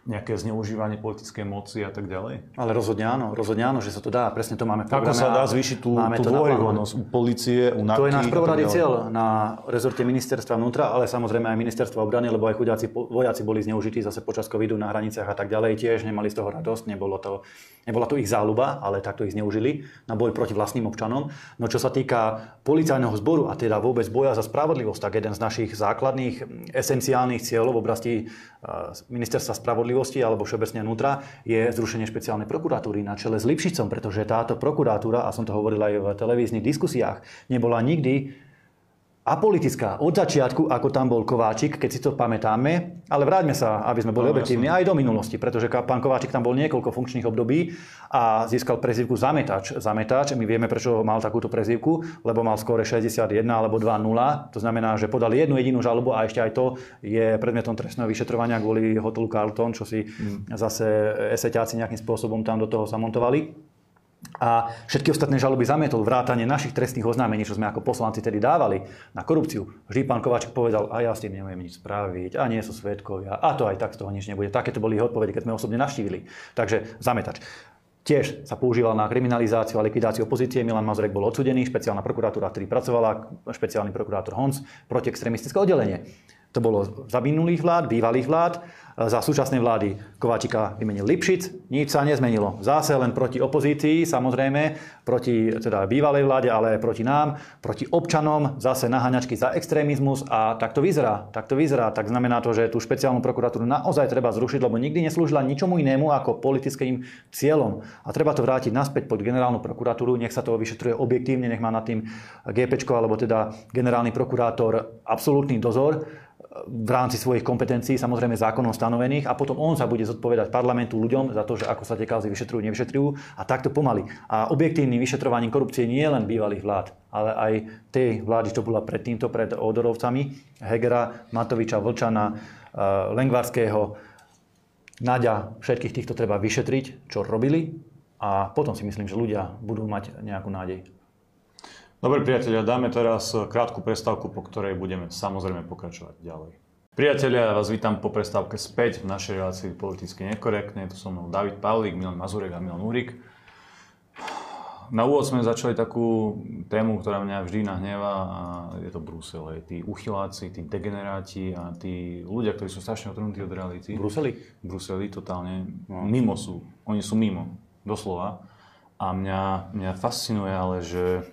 nejaké zneužívanie politickej moci a tak ďalej? Ale rozhodne áno, rozhodne áno, že sa to dá. Presne to máme v Ako sa dá zvýšiť tú, tú dôveryhodnosť u policie, u NAKY? To je náš prvoradý cieľ na rezorte ministerstva vnútra, ale samozrejme aj ministerstva obrany, lebo aj chudiaci vojaci boli zneužití zase počas covidu na hraniciach a tak ďalej. Tiež nemali z toho radosť, nebolo to, nebola to ich záľuba, ale takto ich zneužili na boj proti vlastným občanom. No čo sa týka policajného zboru a teda vôbec boja za spravodlivosť, tak jeden z našich základných esenciálnych cieľov v oblasti ministerstva spravodlivosti alebo všeobecne vnútra je zrušenie špeciálnej prokuratúry na čele s Lipšicom, pretože táto prokuratúra, a som to hovoril aj v televíznych diskusiách, nebola nikdy apolitická od začiatku, ako tam bol Kováčik, keď si to pamätáme, ale vráťme sa, aby sme boli no, objektívni, aj do minulosti, pretože pán Kováčik tam bol niekoľko funkčných období a získal prezivku Zametač. Zametač, my vieme, prečo mal takúto prezivku, lebo mal skôr 61 alebo 2-0, to znamená, že podal jednu jedinú žalobu a ešte aj to je predmetom trestného vyšetrovania kvôli hotelu Carlton, čo si mm. zase eseťáci nejakým spôsobom tam do toho zamontovali a všetky ostatné žaloby zamietol, vrátanie našich trestných oznámení, čo sme ako poslanci tedy dávali na korupciu. Vždy pán Kováčik povedal, a ja s tým neviem nič spraviť, a nie sú svetkovia, a to aj tak z toho nič nebude. Takéto boli jeho odpovede, keď sme osobne navštívili. Takže zametač. Tiež sa používal na kriminalizáciu a likvidáciu opozície. Milan Mazurek bol odsudený, špeciálna prokuratúra, ktorý pracovala, špeciálny prokurátor Honc, proti extrémistické oddelenie. To bolo za minulých vlád, bývalých vlád. Za súčasnej vlády Kováčika vymenil Lipšic, nič sa nezmenilo. Zase len proti opozícii, samozrejme, proti teda bývalej vláde, ale aj proti nám, proti občanom, zase naháňačky za extrémizmus a tak to vyzerá. Tak to vyzerá. Tak znamená to, že tú špeciálnu prokuratúru naozaj treba zrušiť, lebo nikdy neslúžila ničomu inému ako politickým cieľom. A treba to vrátiť naspäť pod generálnu prokuratúru, nech sa to vyšetruje objektívne, nech má nad tým GP alebo teda generálny prokurátor absolútny dozor v rámci svojich kompetencií, samozrejme zákonom stanovených a potom on sa bude zodpovedať parlamentu ľuďom za to, že ako sa tie kauzy vyšetrujú, nevyšetrujú a takto pomaly. A objektívnym vyšetrovaním korupcie nie len bývalých vlád, ale aj tej vlády, čo bola pred týmto, pred Odorovcami, Hegera, Matoviča, Vlčana, eh, Lengvarského, Naďa, všetkých týchto treba vyšetriť, čo robili a potom si myslím, že ľudia budú mať nejakú nádej. Dobre priatelia, dáme teraz krátku prestávku, po ktorej budeme samozrejme pokračovať ďalej. Priatelia, ja vás vítam po prestávke späť v našej relácii politicky nekorektne. Tu som mnou David Pavlík, Milan Mazurek a Milan Úrik. Na úvod sme začali takú tému, ktorá mňa vždy nahneva a je to Brusel. Tí uchyláci, tí degeneráti a tí ľudia, ktorí sú strašne otrhnutí od reality. Bruseli? Bruseli, totálne. No. Mimo sú. Oni sú mimo. Doslova. A mňa, mňa fascinuje ale, že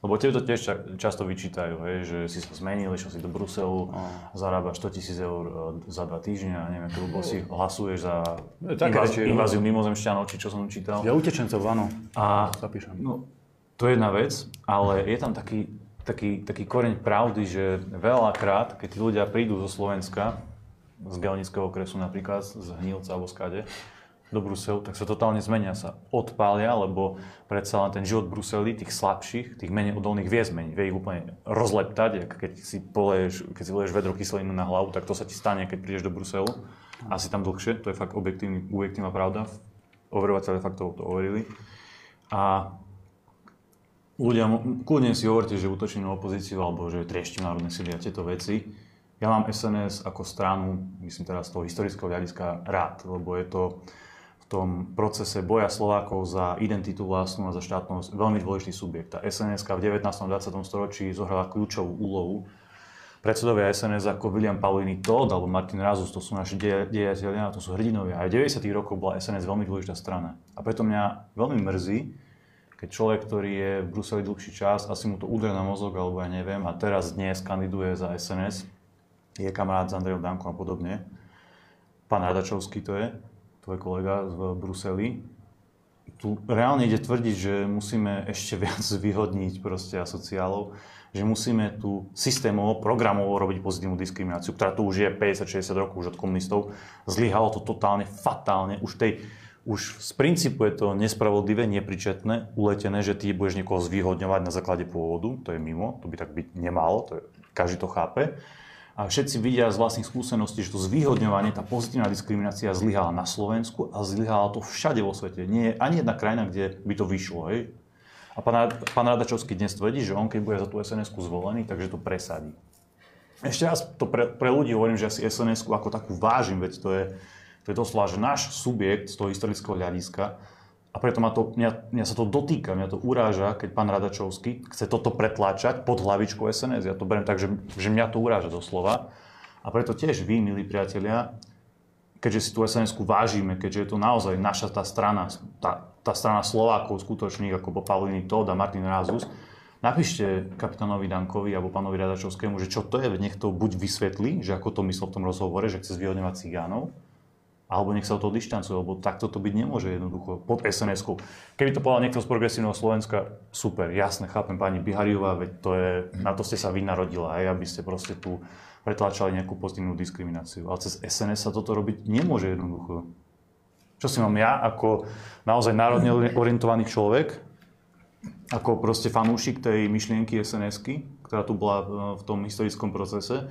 lebo tebe to tiež často vyčítajú, hej, že si sa zmenil, išiel si do Bruselu, no. zarábaš 100 tisíc eur e, za dva týždňa a neviem, ako si hlasuješ za inváziu, no. inváziu mimozemšťanov, či čo som čítal. Ja utečencov, áno. A zapíšem. No, to je jedna vec, ale je tam taký, taký, taký koreň pravdy, že veľakrát, keď tí ľudia prídu zo Slovenska, z Gelnického okresu napríklad, z Hnilca alebo skade, do Bruselu, tak sa totálne zmenia, sa odpália, lebo predsa len ten život Bruseli, tých slabších, tých menej odolných vie zmeniť, vie ich úplne rozleptať, keď si poleješ, keď si poleješ vedro kyselinu na hlavu, tak to sa ti stane, keď prídeš do Bruselu. Asi tam dlhšie, to je fakt objektívny, objektívna pravda. Overovateľe faktov to overili. A ľudia, kľudne si hovorte, že útočím na opozíciu alebo že trieštím národné sily a tieto veci. Ja mám SNS ako stranu, myslím teraz z toho historického hľadiska, rád, lebo je to tom procese boja Slovákov za identitu vlastnú a za štátnosť veľmi dôležitý subjekt. Tá SNS v 19. a 20. storočí zohrala kľúčovú úlohu. Predsedovia SNS ako William Paulini Todd alebo Martin Razus, to sú naši dejatelia, to sú hrdinovia. Aj v 90. rokoch bola SNS veľmi dôležitá strana. A preto mňa veľmi mrzí, keď človek, ktorý je v Bruseli dlhší čas, asi mu to udrie na mozog, alebo ja neviem, a teraz dnes kandiduje za SNS, je kamarát s Andrejom Dankom a podobne. Pán Radačovský to je, tvoj kolega v Bruseli, tu reálne ide tvrdiť, že musíme ešte viac vyhodniť proste asociálov, že musíme tu systémovo, programovo robiť pozitívnu diskrimináciu, ktorá tu už je 50-60 rokov už od komunistov. Zlyhalo to totálne, fatálne. Už, tej, už z princípu je to nespravodlivé, nepričetné, uletené, že ty budeš niekoho zvýhodňovať na základe pôvodu. To je mimo, to by tak byť nemalo, to je, každý to chápe a všetci vidia z vlastných skúseností, že to zvýhodňovanie, tá pozitívna diskriminácia zlyhala na Slovensku a zlyhala to všade vo svete. Nie je ani jedna krajina, kde by to vyšlo. Hej? A pán, pán Radačovský dnes tvrdí, že on keď bude za tú sns zvolený, takže to presadí. Ešte raz to pre, pre ľudí hovorím, že asi sns ako takú vážim, veď to je, to je doslova, že náš subjekt z toho historického hľadiska a preto ma to, mňa, mňa sa to dotýka, mňa to uráža, keď pán Radačovský chce toto pretláčať pod hlavičkou SNS. Ja to beriem tak, že, že mňa to uráža doslova. A preto tiež vy, milí priatelia, keďže si tú sns vážime, keďže je to naozaj naša tá strana, tá, tá strana Slovákov skutočných, ako po Pavliny Todd a Martin Rázus, napíšte kapitánovi Dankovi alebo pánovi Radačovskému, že čo to je, nech to buď vysvetlí, že ako to myslel v tom rozhovore, že chce zvýhodňovať cigánov, alebo nech sa od toho dištancuje, lebo takto to byť nemôže jednoducho pod sns -kou. Keby to povedal niekto z progresívneho Slovenska, super, jasne, chápem pani Bihariová, veď to je, na to ste sa vy narodila, aj aby ste proste tu pretlačali nejakú pozitívnu diskrimináciu. Ale cez SNS sa toto robiť nemôže jednoducho. Čo si mám ja ako naozaj národne orientovaný človek, ako proste fanúšik tej myšlienky sns ktorá tu bola v tom historickom procese,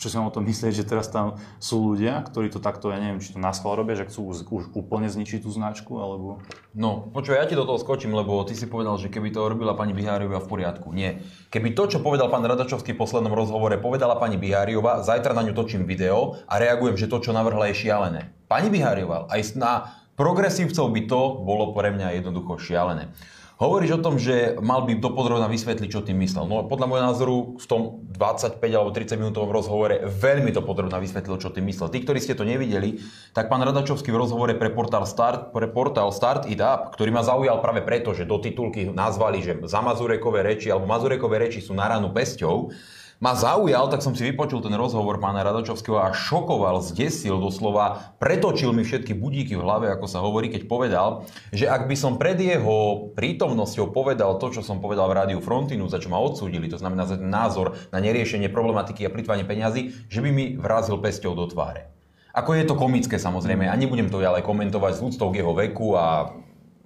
čo si mám o tom myslieť, že teraz tam sú ľudia, ktorí to takto, ja neviem, či to na robia, že chcú už úplne zničiť tú značku, alebo... No, počuj, ja ti do toho skočím, lebo ty si povedal, že keby to robila pani Biháriová v poriadku. Nie. Keby to, čo povedal pán Radačovský v poslednom rozhovore, povedala pani Biháriová, zajtra na ňu točím video a reagujem, že to, čo navrhla, je šialené. Pani Biháriová, aj na progresívcov by to bolo pre mňa jednoducho šialené. Hovoríš o tom, že mal by dopodrobne vysvetliť, čo tým myslel. No podľa môjho názoru v tom 25 alebo 30 minútovom rozhovore veľmi dopodrobne vysvetlil, čo tým myslel. Tí, ktorí ste to nevideli, tak pán Radačovský v rozhovore pre portál Start, pre portál Start It Up, ktorý ma zaujal práve preto, že do titulky nazvali, že za Mazurekové reči alebo Mazurekové reči sú na ranu pesťou, ma zaujal, tak som si vypočul ten rozhovor pána Radačovského a šokoval, zdesil doslova, pretočil mi všetky budíky v hlave, ako sa hovorí, keď povedal, že ak by som pred jeho prítomnosťou povedal to, čo som povedal v rádiu Frontinu, za čo ma odsúdili, to znamená za ten názor na neriešenie problematiky a plitvanie peňazí, že by mi vrazil pesťou do tváre. Ako je to komické samozrejme a nebudem to ďalej komentovať s úctou k jeho veku a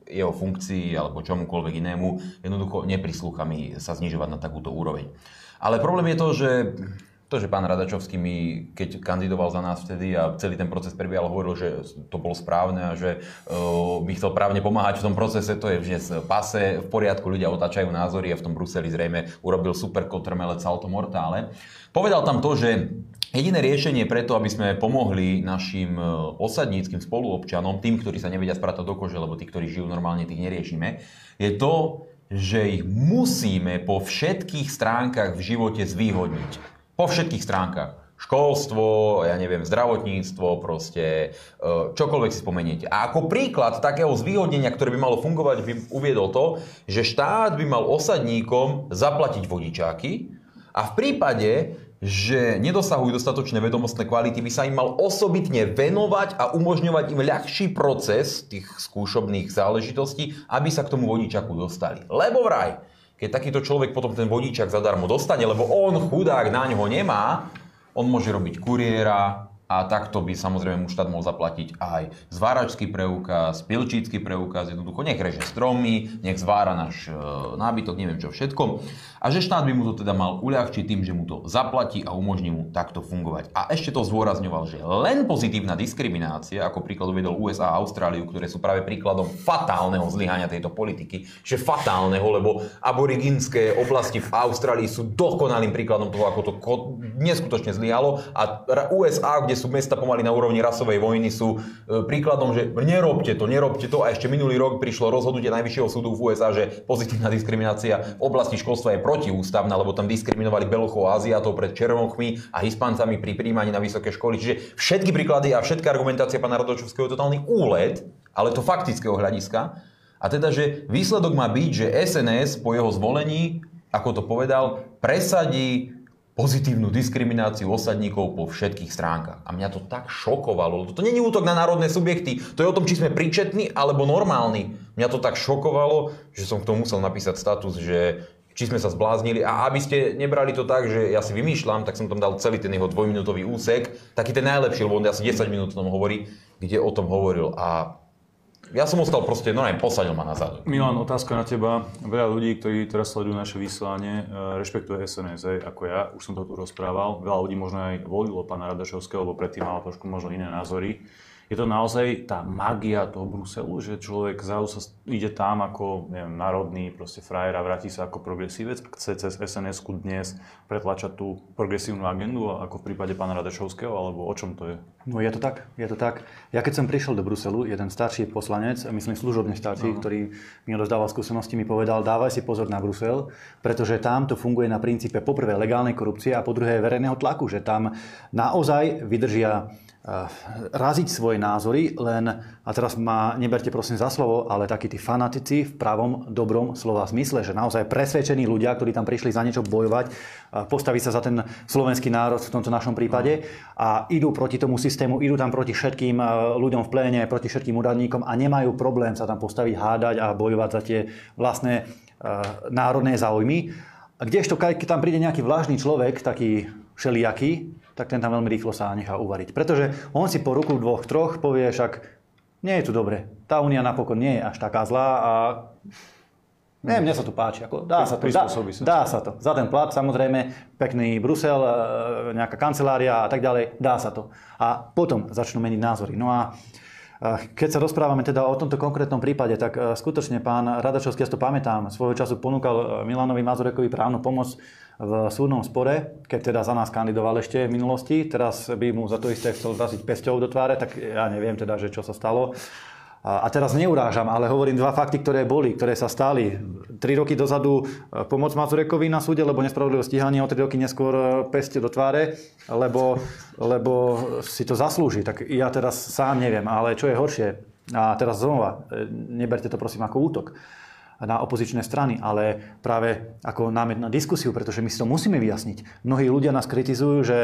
jeho funkcii alebo čomukoľvek inému, jednoducho neprislúcha mi sa znižovať na takúto úroveň. Ale problém je to, že to, že pán Radačovský mi, keď kandidoval za nás vtedy a celý ten proces prebiehal, hovoril, že to bolo správne a že uh, by chcel právne pomáhať v tom procese, to je dnes pase, v poriadku, ľudia otáčajú názory a v tom Bruseli zrejme urobil super kotrmelec salto mortále. Povedal tam to, že Jediné riešenie preto, aby sme pomohli našim e, osadníckým spoluobčanom, tým, ktorí sa nevedia sprátať do kože, lebo tí, ktorí žijú normálne, tých neriešime, je to, že ich musíme po všetkých stránkach v živote zvýhodniť. Po všetkých stránkach. Školstvo, ja neviem, zdravotníctvo, proste e, čokoľvek si spomeniete. A ako príklad takého zvýhodnenia, ktoré by malo fungovať, by uviedol to, že štát by mal osadníkom zaplatiť vodičáky a v prípade, že nedosahujú dostatočné vedomostné kvality, by sa im mal osobitne venovať a umožňovať im ľahší proces tých skúšobných záležitostí, aby sa k tomu vodičaku dostali. Lebo vraj, keď takýto človek potom ten vodičak zadarmo dostane, lebo on chudák na ňo nemá, on môže robiť kuriéra, a takto by samozrejme mu štát mohol zaplatiť aj zváračský preukaz, pilčícky preukaz, jednoducho nech reže stromy, nech zvára náš e, nábytok, neviem čo všetko. A že štát by mu to teda mal uľahčiť tým, že mu to zaplatí a umožní mu takto fungovať. A ešte to zdôrazňoval, že len pozitívna diskriminácia, ako príklad uvedol USA a Austráliu, ktoré sú práve príkladom fatálneho zlyhania tejto politiky, že fatálneho, lebo aboriginské oblasti v Austrálii sú dokonalým príkladom toho, ako to neskutočne zlyhalo a USA, kde sú mesta pomaly na úrovni rasovej vojny, sú e, príkladom, že nerobte to, nerobte to. A ešte minulý rok prišlo rozhodnutie Najvyššieho súdu v USA, že pozitívna diskriminácia v oblasti školstva je protiústavná, lebo tam diskriminovali Belochov a Aziatov pred Černochmi a Hispancami pri príjmaní na vysoké školy. Čiže všetky príklady a všetká argumentácia pána Radočovského je totálny úlet, ale to faktického hľadiska. A teda, že výsledok má byť, že SNS po jeho zvolení, ako to povedal, presadí pozitívnu diskrimináciu osadníkov po všetkých stránkach. A mňa to tak šokovalo. To nie je útok na národné subjekty, to je o tom, či sme príčetní alebo normálni. Mňa to tak šokovalo, že som k tomu musel napísať status, že či sme sa zbláznili. A aby ste nebrali to tak, že ja si vymýšľam, tak som tam dal celý ten jeho dvojminútový úsek, taký ten najlepší, lebo on asi 10 minút o tom hovorí, kde o tom hovoril. A ja som ostal proste, no aj posadil ma na zadok. Milan, otázka na teba. Veľa ľudí, ktorí teraz sledujú naše vysielanie, e, rešpektuje SNS, ako ja, už som to tu rozprával. Veľa ľudí možno aj volilo pána Radašovského, lebo predtým malo trošku možno iné názory je to naozaj tá magia toho Bruselu, že človek zrazu sa ide tam ako neviem, národný proste frajer a vráti sa ako progresívec, chce cez sns dnes pretlačať tú progresívnu agendu, ako v prípade pána Radešovského, alebo o čom to je? No je to tak, je to tak. Ja keď som prišiel do Bruselu, jeden starší poslanec, myslím služobne starší, uh-huh. ktorý mi odozdával skúsenosti, mi povedal, dávaj si pozor na Brusel, pretože tam to funguje na princípe poprvé legálnej korupcie a po druhé verejného tlaku, že tam naozaj vydržia raziť svoje názory, len, a teraz ma neberte prosím za slovo, ale takí tí fanatici v pravom, dobrom slova zmysle, že naozaj presvedčení ľudia, ktorí tam prišli za niečo bojovať, eh, postaviť sa za ten slovenský národ v tomto našom prípade a idú proti tomu systému, idú tam proti všetkým eh, ľuďom v pléne, proti všetkým úradníkom a nemajú problém sa tam postaviť, hádať a bojovať za tie vlastné národné záujmy. Kdežto, keď tam príde nejaký vlážny človek, taký všelijaký, tak ten tam veľmi rýchlo sa nechá uvariť. Pretože on si po ruku dvoch, troch povie, však nie je tu dobre. Tá únia napokon nie je až taká zlá a Ne, mne sa to páči. Ako dá, sa to, dá, dá sa to. Za ten plat, samozrejme, pekný Brusel, e, nejaká kancelária a tak ďalej, dá sa to. A potom začnú meniť názory. No a keď sa rozprávame teda o tomto konkrétnom prípade, tak e, skutočne pán Radačovský, ja to pamätám, svojho času ponúkal e, Milanovi Mazurekovi právnu pomoc v súdnom spore, keď teda za nás kandidoval ešte v minulosti. Teraz by mu za to isté chcel vraziť pesťou do tváre, tak ja neviem teda, že čo sa stalo. A teraz neurážam, ale hovorím dva fakty, ktoré boli, ktoré sa stali. Tri roky dozadu e, pomoc Mazurekovi na súde, lebo nespravodlivé stíhanie, o tri roky neskôr e, peste do tváre, lebo, lebo si to zaslúži. Tak ja teraz sám neviem, ale čo je horšie, a teraz znova, e, neberte to prosím ako útok na opozičné strany, ale práve ako námet na diskusiu, pretože my si to musíme vyjasniť. Mnohí ľudia nás kritizujú, že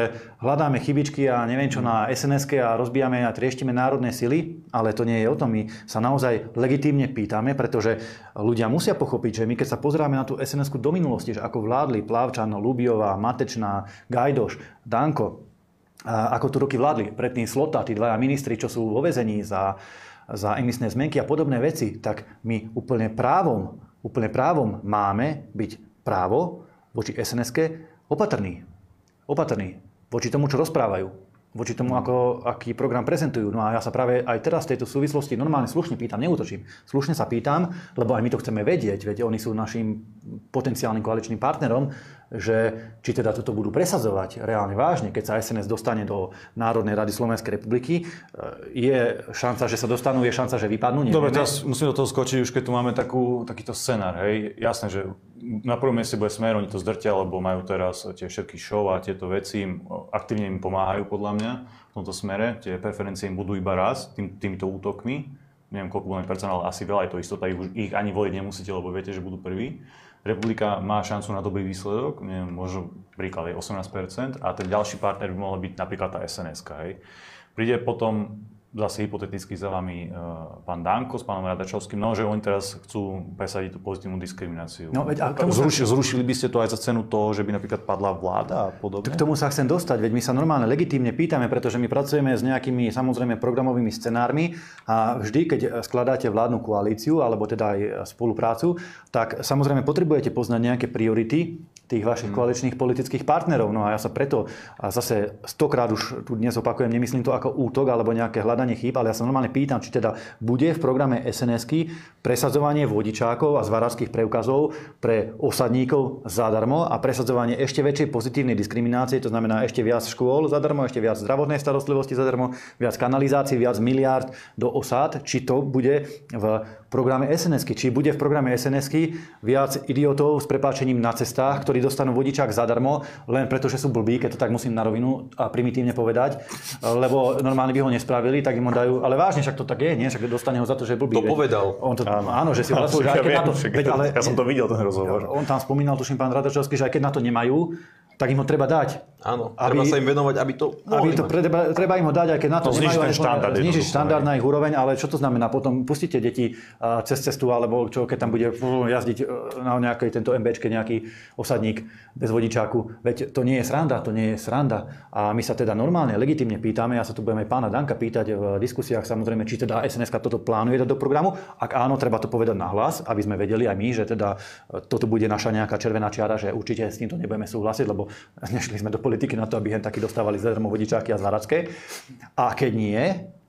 hľadáme chybičky a neviem čo na sns a rozbijame a trieštime národné sily, ale to nie je o tom. My sa naozaj legitímne pýtame, pretože ľudia musia pochopiť, že my keď sa pozráme na tú sns do minulosti, že ako vládli Plavčan, Lubiová, Matečná, Gajdoš, Danko, ako tu roky vládli, predtým Slota, tí dvaja ministri, čo sú vo vezení za za emisné zmenky a podobné veci, tak my úplne právom, úplne právom máme byť právo voči sns opatrný. Opatrný voči tomu, čo rozprávajú voči tomu, ako, aký program prezentujú. No a ja sa práve aj teraz v tejto súvislosti normálne slušne pýtam, neutočím. Slušne sa pýtam, lebo aj my to chceme vedieť, veď oni sú našim potenciálnym koaličným partnerom, že či teda toto budú presadzovať reálne vážne, keď sa SNS dostane do Národnej rady Slovenskej republiky, e, je šanca, že sa dostanú, je šanca, že vypadnú? Nevieme. Dobre, teraz musím do toho skočiť, už keď tu máme takú, takýto scenár. Hej. Jasné, že na prvom mieste bude smer, oni to zdrtia, lebo majú teraz tie všetky show a tieto veci, im, aktívne im pomáhajú podľa mňa v tomto smere. Tie preferencie im budú iba raz tým, týmito útokmi. Neviem, koľko bude percent, ale asi veľa je to istota, ich, ich ani voliť nemusíte, lebo viete, že budú prví. Republika má šancu na dobrý výsledok, neviem, možno príklad je 18%, a ten ďalší partner by mohol byť napríklad tá SNS. Hej. Príde potom zase hypoteticky za vami uh, pán Danko s pánom Radačovským, no, že oni teraz chcú presadiť tú pozitívnu diskrimináciu. No, veď, a tomu Zruši, sa... Zrušili by ste to aj za cenu toho, že by napríklad padla vláda a podobne? K tomu sa chcem dostať, veď my sa normálne legitímne pýtame, pretože my pracujeme s nejakými samozrejme programovými scenármi a vždy, keď skladáte vládnu koalíciu alebo teda aj spoluprácu, tak samozrejme potrebujete poznať nejaké priority tých vašich hmm. koaličných politických partnerov. No a ja sa preto a zase stokrát už tu dnes opakujem, nemyslím to ako útok alebo nejaké hľadanie chýb, ale ja sa normálne pýtam, či teda bude v programe sns presadzovanie vodičákov a zvaráckých preukazov pre osadníkov zadarmo a presadzovanie ešte väčšej pozitívnej diskriminácie, to znamená ešte viac škôl zadarmo, ešte viac zdravotnej starostlivosti zadarmo, viac kanalizácií, viac miliárd do osád, či to bude v programe sns či bude v programe sns viac idiotov s prepáčením na cestách, ktorí dostanú vodičák zadarmo, len preto, že sú blbí, keď to tak musím na rovinu a primitívne povedať, lebo normálne by ho nespravili, tak im ho dajú, ale vážne, však to tak je, nie? Však dostane ho za to, že je blbý. To povedal. On to, áno, áno, že si ho zaslúži, ja, ja, ale, ja som to videl, ten rozhovor. On tam spomínal, tuším, pán Radočovský, že aj keď na to nemajú, tak im ho treba dať. Áno, aby, treba sa im venovať, aby to aby to treba, treba im ho dať, aj keď na to, to nemajú. Ten štandard, znižiť štandard na ich úroveň, ale čo to znamená? Potom pustíte deti cez cestu, alebo čo, keď tam bude jazdiť e, na nejakej tento MBčke nejaký osadník bez vodičáku. Veď to nie je sranda, to nie je sranda. A my sa teda normálne, legitimne pýtame, ja sa tu budeme aj pána Danka pýtať v diskusiách, samozrejme, či teda SNS toto plánuje dať do programu. Ak áno, treba to povedať na hlas, aby sme vedeli aj my, že teda e, toto bude naša nejaká červená čiara, že určite s týmto nebudeme súhlasiť, lebo nešli sme do politiky na to, aby hen takí dostávali zadarmo vodičáky a zvaracké. A keď nie,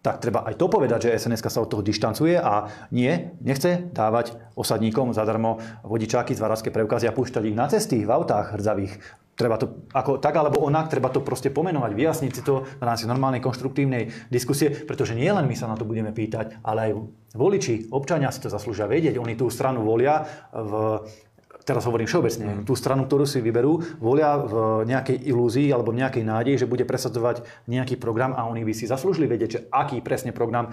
tak treba aj to povedať, že sns sa od toho dištancuje a nie, nechce dávať osadníkom zadarmo vodičáky, zvaracké preukazy a púšťať ich na cesty v autách hrdzavých. Treba to ako tak alebo onak, treba to proste pomenovať, vyjasniť si to na rámci normálnej konštruktívnej diskusie, pretože nie len my sa na to budeme pýtať, ale aj voliči, občania si to zaslúžia vedieť. Oni tú stranu volia v teraz hovorím všeobecne, mm. tú stranu, ktorú si vyberú, volia v nejakej ilúzii alebo v nejakej nádeji, že bude presadzovať nejaký program a oni by si zaslúžili vedieť, že aký presne program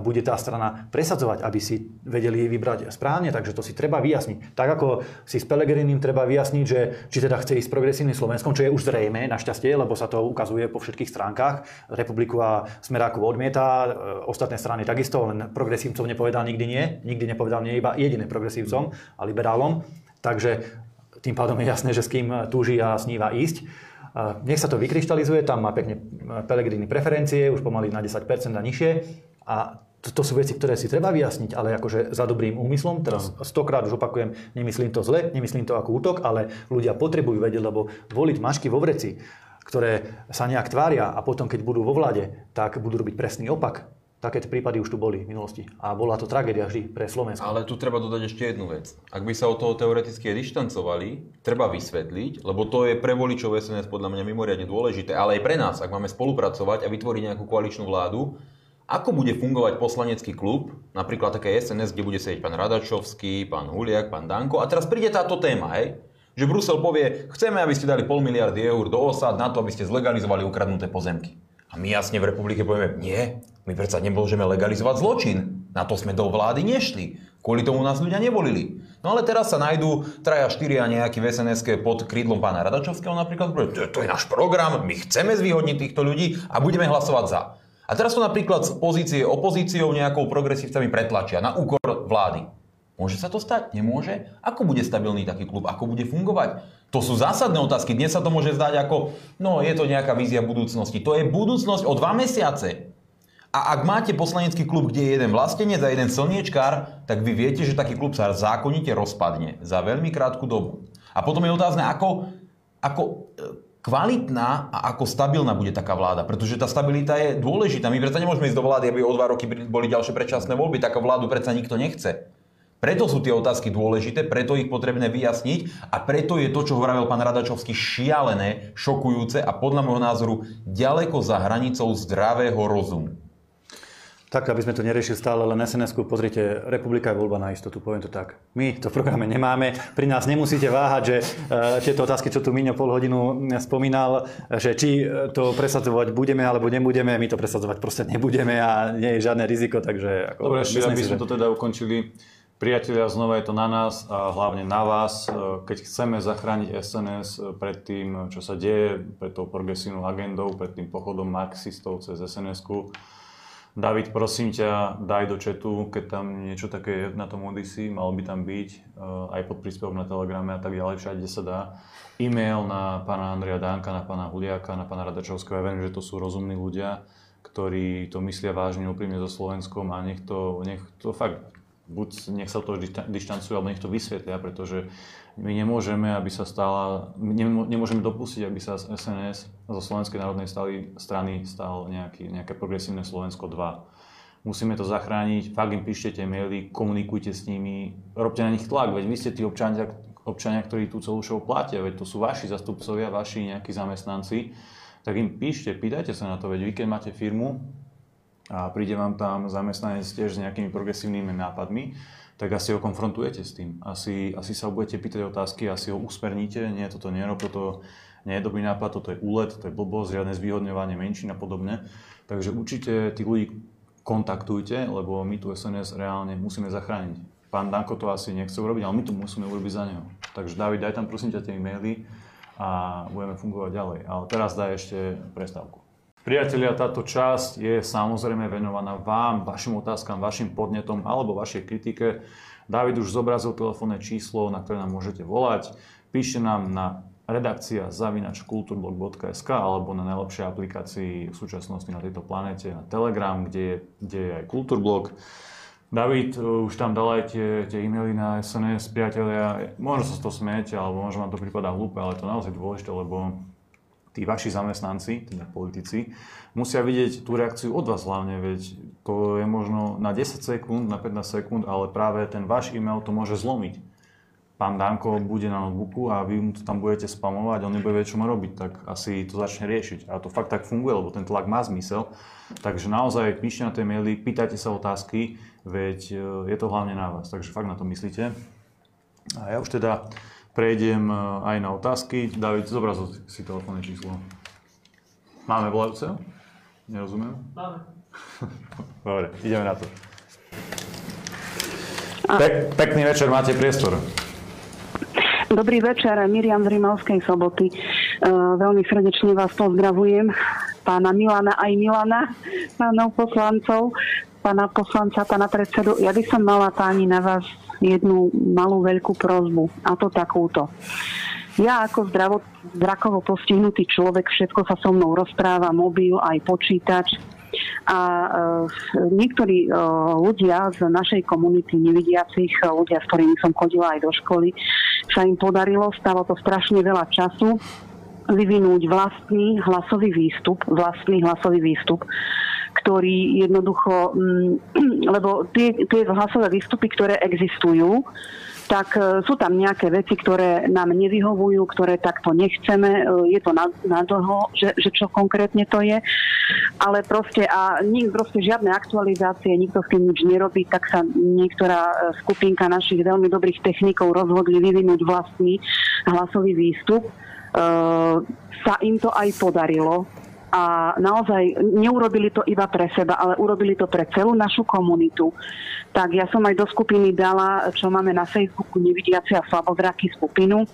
bude tá strana presadzovať, aby si vedeli vybrať správne, takže to si treba vyjasniť. Tak ako si s Pelegrinim treba vyjasniť, že či teda chce ísť s progresívnym Slovenskom, čo je už zrejme, našťastie, lebo sa to ukazuje po všetkých stránkach. Republiku a Smeráku odmieta, e, ostatné strany takisto, len progresívcom nepovedal nikdy nie, nikdy nepovedal nie iba jediné progresívcom a liberálom. Takže tým pádom je jasné, že s kým túži a sníva ísť. Nech sa to vykryštalizuje, tam má pekne Pelegrini preferencie, už pomaly na 10% a nižšie. A to, to sú veci, ktoré si treba vyjasniť, ale akože za dobrým úmyslom. Teraz stokrát už opakujem, nemyslím to zle, nemyslím to ako útok, ale ľudia potrebujú vedieť, lebo voliť mašky vo vreci, ktoré sa nejak tvária a potom, keď budú vo vlade, tak budú robiť presný opak. Takéto prípady už tu boli v minulosti. A bola to tragédia vždy pre Slovensko. Ale tu treba dodať ešte jednu vec. Ak by sa od toho teoreticky dištancovali, treba vysvetliť, lebo to je pre voličov SNS podľa mňa mimoriadne dôležité, ale aj pre nás, ak máme spolupracovať a vytvoriť nejakú koaličnú vládu, ako bude fungovať poslanecký klub, napríklad také SNS, kde bude sedieť pán Radačovský, pán Huliak, pán Danko. A teraz príde táto téma, hej? Že Brusel povie, chceme, aby ste dali pol miliardy eur do osad na to, aby ste zlegalizovali ukradnuté pozemky. A my jasne v republike povieme, nie, my predsa nemôžeme legalizovať zločin. Na to sme do vlády nešli. Kvôli tomu nás ľudia nevolili. No ale teraz sa nájdú traja, štyria nejaký v sns pod krídlom pána Radačovského napríklad. To, to je náš program, my chceme zvýhodniť týchto ľudí a budeme hlasovať za. A teraz to napríklad z pozície opozíciou nejakou progresívcami pretlačia na úkor vlády. Môže sa to stať? Nemôže? Ako bude stabilný taký klub? Ako bude fungovať? To sú zásadné otázky. Dnes sa to môže zdať ako, no je to nejaká vízia budúcnosti. To je budúcnosť o dva mesiace. A ak máte poslanecký klub, kde je jeden vlastenec a jeden slniečkár, tak vy viete, že taký klub sa zákonite rozpadne za veľmi krátku dobu. A potom je otázne, ako, ako e, kvalitná a ako stabilná bude taká vláda. Pretože tá stabilita je dôležitá. My predsa nemôžeme ísť do vlády, aby o dva roky boli ďalšie predčasné voľby. Taká vládu predsa nikto nechce. Preto sú tie otázky dôležité, preto ich potrebné vyjasniť a preto je to, čo hovoril pán Radačovský, šialené, šokujúce a podľa môjho názoru ďaleko za hranicou zdravého rozumu. Tak, aby sme to neriešili stále len sns pozrite, republika je voľba na istotu, poviem to tak. My to v programe nemáme, pri nás nemusíte váhať, že uh, tieto otázky, čo tu Miňo pol hodinu spomínal, že či to presadzovať budeme alebo nebudeme, my to presadzovať proste nebudeme a nie je žiadne riziko, takže... Ako, Dobre, ešte, aby sme to teda ukončili. Priatelia, znova je to na nás a hlavne na vás. Keď chceme zachrániť SNS pred tým, čo sa deje, pred tou progresívnou agendou, pred tým pochodom marxistov cez SNS-ku, David, prosím ťa, daj do četu, keď tam niečo také je na tom Odyssey, malo by tam byť, uh, aj pod príspevok na Telegrame a tak ďalej, všade sa dá. E-mail na pána Andrea Dánka, na pána Huliaka, na pána Radačovského. Ja viem, že to sú rozumní ľudia, ktorí to myslia vážne úprimne so Slovenskom a nech to, nech to fakt, buď nech sa to dištancujú, alebo nech to vysvetlia, pretože my nemôžeme, aby sa stala, nemôžeme dopustiť, aby sa z SNS zo Slovenskej národnej stali, strany stal nejaký, nejaké progresívne Slovensko 2. Musíme to zachrániť, fakt im píšte maily, komunikujte s nimi, robte na nich tlak, veď vy ste tí občania, občania, ktorí tú celú show platia, veď to sú vaši zastupcovia, vaši nejakí zamestnanci, tak im píšte, pýtajte sa na to, veď vy keď máte firmu a príde vám tam zamestnanec tiež s nejakými progresívnymi nápadmi, tak asi ho konfrontujete s tým. Asi, asi sa budete pýtať otázky, asi ho usmerníte, nie, toto nerob, toto nie je dobrý nápad, toto je úlet, to je blbosť, žiadne zvýhodňovanie menšín a podobne. Takže určite tých ľudí kontaktujte, lebo my tu SNS reálne musíme zachrániť. Pán Danko to asi nechce urobiť, ale my to musíme urobiť za neho. Takže David, daj tam prosím ťa tie e-maily a budeme fungovať ďalej. Ale teraz daj ešte prestávku. Priatelia, táto časť je samozrejme venovaná vám, vašim otázkam, vašim podnetom alebo vašej kritike. David už zobrazil telefónne číslo, na ktoré nám môžete volať. Píšte nám na redakcia zavinač kulturblog.sk alebo na najlepšej aplikácii v súčasnosti na tejto planete, na Telegram, kde je, kde je aj Kulturblog. David už tam dal aj tie, tie e-maily na SNS, priatelia, možno sa to smiete, alebo možno vám to prípada hlúpe, ale to je naozaj dôležité, lebo tí vaši zamestnanci, teda politici, musia vidieť tú reakciu od vás hlavne, veď to je možno na 10 sekúnd, na 15 sekúnd, ale práve ten váš e-mail to môže zlomiť. Pán Danko bude na notebooku a vy mu to tam budete spamovať, on nebude vedieť, čo má robiť, tak asi to začne riešiť. A to fakt tak funguje, lebo ten tlak má zmysel. Takže naozaj píšte na tie maily, pýtajte sa otázky, veď e, je to hlavne na vás, takže fakt na to myslíte. A ja už teda prejdem e, aj na otázky. David, zobrazil si telefónne číslo. Máme volajúceho? Nerozumiem? Máme. Dobre, ideme na to. Pek, pekný večer, máte priestor. Dobrý večer, Miriam z Rimavskej soboty. Uh, veľmi srdečne vás pozdravujem, pána Milana aj Milana, pánov poslancov, pána poslanca, pána predsedu. Ja by som mala páni na vás jednu malú veľkú prozbu a to takúto. Ja ako zdravot, zrakovo postihnutý človek, všetko sa so mnou rozpráva, mobil, aj počítač. A e, niektorí e, ľudia z našej komunity nevidiacich, e, ľudia, s ktorými som chodila aj do školy, sa im podarilo, stalo to strašne veľa času, vyvinúť vlastný hlasový výstup, vlastný hlasový výstup, ktorý jednoducho, mm, lebo tie, tie hlasové výstupy, ktoré existujú, tak e, sú tam nejaké veci, ktoré nám nevyhovujú, ktoré takto nechceme. E, je to na, na dlho, že, že čo konkrétne to je. Ale proste a nik, proste žiadne aktualizácie, nikto s tým nič nerobí, tak sa niektorá e, skupinka našich veľmi dobrých technikov rozhodli vyvinúť vlastný hlasový výstup. E, sa im to aj podarilo a naozaj neurobili to iba pre seba, ale urobili to pre celú našu komunitu. Tak ja som aj do skupiny dala, čo máme na Facebooku, nevidiaci a slabozraky skupinu,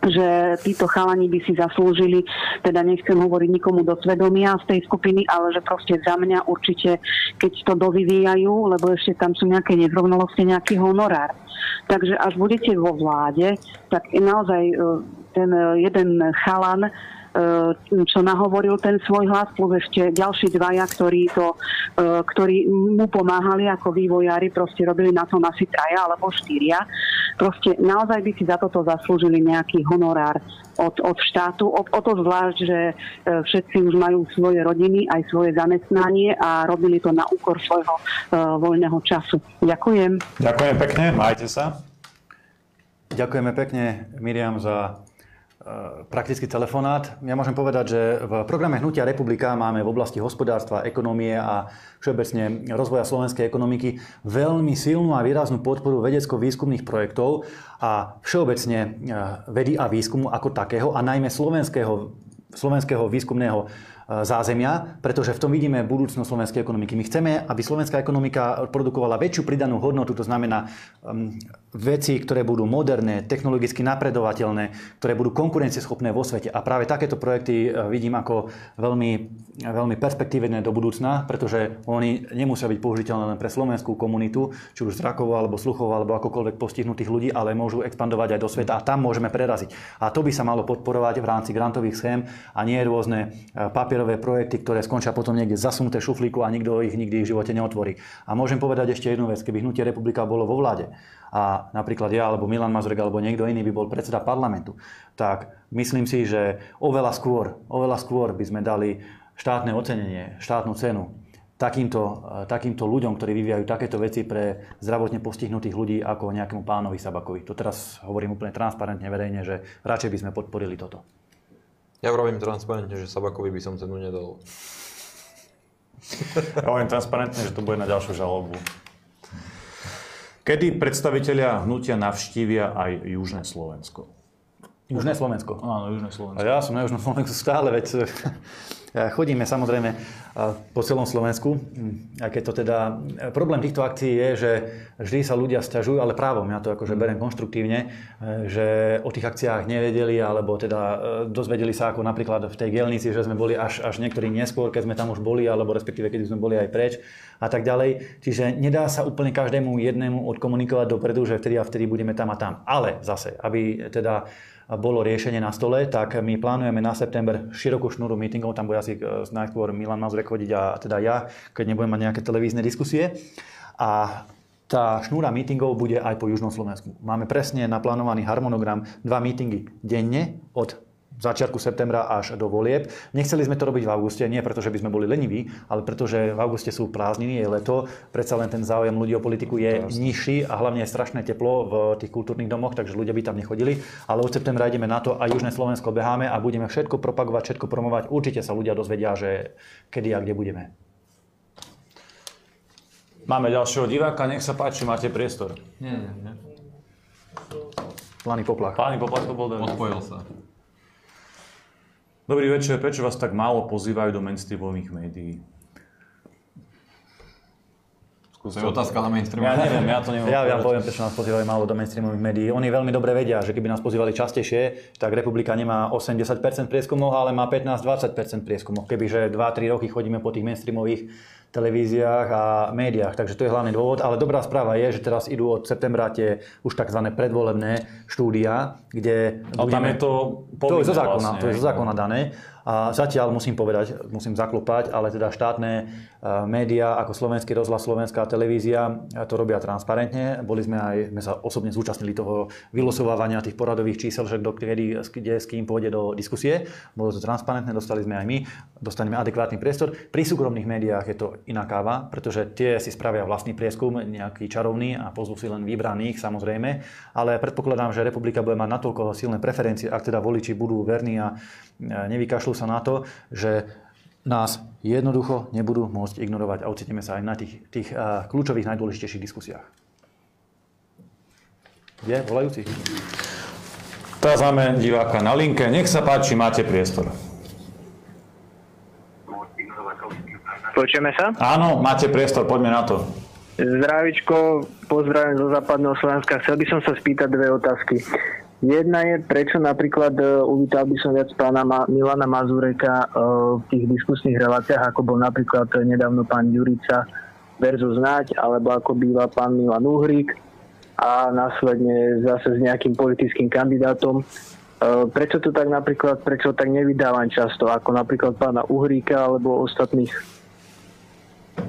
že títo chalani by si zaslúžili, teda nechcem hovoriť nikomu do svedomia z tej skupiny, ale že proste za mňa určite, keď to dovyvíjajú, lebo ešte tam sú nejaké nezrovnalosti, nejaký honorár. Takže až budete vo vláde, tak naozaj e, ten jeden chalan E, čo nahovoril ten svoj hlas, plus ešte ďalší dvaja, ktorí, to, e, ktorí mu pomáhali ako vývojári, proste robili na tom asi traja alebo štyria. Proste naozaj by si za toto zaslúžili nejaký honorár od, od štátu. O, o to zvlášť, že e, všetci už majú svoje rodiny, aj svoje zamestnanie a robili to na úkor svojho uh, voľného času. Ďakujem. Ďakujem pekne, majte sa. Ďakujeme pekne, Miriam, za Eh, praktický telefonát. Ja môžem povedať, že v programe Hnutia republika máme v oblasti hospodárstva, ekonomie a všeobecne rozvoja slovenskej ekonomiky veľmi silnú a výraznú podporu vedecko-výskumných projektov a všeobecne eh, vedy a výskumu ako takého a najmä slovenského, slovenského výskumného zázemia, pretože v tom vidíme budúcnosť slovenskej ekonomiky. My chceme, aby slovenská ekonomika produkovala väčšiu pridanú hodnotu, to znamená um, veci, ktoré budú moderné, technologicky napredovateľné, ktoré budú konkurencieschopné vo svete. A práve takéto projekty e, vidím ako veľmi, veľmi perspektívne do budúcna, pretože oni nemusia byť použiteľné len pre slovenskú komunitu, či už zrakovo alebo sluchovo alebo akokoľvek postihnutých ľudí, ale môžu expandovať aj do sveta a tam môžeme preraziť. A to by sa malo podporovať v rámci grantových schém a nie rôzne e, papier papierové projekty, ktoré skončia potom niekde zasunuté šuflíku a nikto ich nikdy v živote neotvorí. A môžem povedať ešte jednu vec, keby Hnutie republika bolo vo vláde a napríklad ja alebo Milan Mazurek alebo niekto iný by bol predseda parlamentu, tak myslím si, že oveľa skôr, oveľa skôr by sme dali štátne ocenenie, štátnu cenu takýmto, takýmto ľuďom, ktorí vyvíjajú takéto veci pre zdravotne postihnutých ľudí ako nejakému pánovi Sabakovi. To teraz hovorím úplne transparentne, verejne, že radšej by sme podporili toto. Ja vravím transparentne, že Sabakovi by som cenu nedal. Ja hovorím transparentne, že to bude na ďalšiu žalobu. Kedy predstavitelia hnutia navštívia aj Južné Slovensko? Južné Slovensko? Áno, Južné Slovensko. A ja som na Južnom Slovensku stále, veď Chodíme samozrejme po celom Slovensku, aj keď to teda... Problém týchto akcií je, že vždy sa ľudia stiažujú, ale právom, ja to akože berem konštruktívne, e, že o tých akciách nevedeli, alebo teda e, dozvedeli sa ako napríklad v tej gelnici, že sme boli až, až niektorí neskôr, keď sme tam už boli, alebo respektíve keď sme boli aj preč a tak ďalej. Čiže nedá sa úplne každému jednému odkomunikovať dopredu, že vtedy a vtedy budeme tam a tam. Ale zase, aby teda bolo riešenie na stole, tak my plánujeme na september širokú šnúru meetingov, tam bude asi e, najskôr Milan Mazurek chodiť a teda ja, keď nebudem mať nejaké televízne diskusie. A tá šnúra meetingov bude aj po Južnom Slovensku. Máme presne naplánovaný harmonogram, dva meetingy denne od začiatku septembra až do volieb. Nechceli sme to robiť v auguste, nie preto, že by sme boli leniví, ale preto, že v auguste sú prázdniny, je leto, predsa len ten záujem ľudí o politiku je Jasne. nižší a hlavne je strašné teplo v tých kultúrnych domoch, takže ľudia by tam nechodili. Ale od septembra ideme na to a Južné Slovensko beháme a budeme všetko propagovať, všetko promovať. Určite sa ľudia dozvedia, že kedy a kde budeme. Máme ďalšieho diváka, nech sa páči, máte priestor. Nie, nie, nie. Planý poplach. Planý poplach to bol Odpojil sa. Dobrý večer, prečo vás tak málo pozývajú do mainstreamových médií? Skúste to je otázka na mainstream. Ja neviem, ja to neviem. Ja, ja poviem, prečo nás pozývajú málo do mainstreamových médií. Oni veľmi dobre vedia, že keby nás pozývali častejšie, tak Republika nemá 80% prieskumov, ale má 15-20% prieskumov. Kebyže 2-3 roky chodíme po tých mainstreamových televíziách a médiách. Takže to je hlavný dôvod. Ale dobrá správa je, že teraz idú od septembra tie už tzv. predvolebné štúdia, kde... Ale budeme... tam je to To je zo zákona, vlastne, to je zo zákona dané. A zatiaľ musím povedať, musím zaklopať, ale teda štátne e, médiá ako Slovenský rozhlas, Slovenská televízia to robia transparentne. Boli sme aj, sme sa osobne zúčastnili toho vylosovávania tých poradových čísel, že kto kedy, kde s kým pôjde do diskusie. Bolo to transparentné, dostali sme aj my, dostaneme adekvátny priestor. Pri súkromných médiách je to iná káva, pretože tie si spravia vlastný prieskum, nejaký čarovný a pozvú si len vybraných samozrejme, ale predpokladám, že republika bude mať natoľko silné preferencie, ak teda voliči budú verní a nevykašľú sa na to, že nás jednoducho nebudú môcť ignorovať a ocitneme sa aj na tých, tých kľúčových, najdôležitejších diskusiách. Je volajúci? Teraz máme diváka na linke. Nech sa páči, máte priestor. Počujeme sa? Áno, máte priestor, poďme na to. Zdravičko, pozdravím zo západného Slovenska. Chcel by som sa spýtať dve otázky. Jedna je, prečo napríklad uh, uvítal by som viac pána Ma- Milana Mazureka uh, v tých diskusných reláciách, ako bol napríklad nedávno pán Jurica versus Nať, alebo ako býva pán Milan Uhrík a následne zase s nejakým politickým kandidátom. Uh, prečo to tak napríklad, prečo tak nevydávam často, ako napríklad pána Uhríka alebo ostatných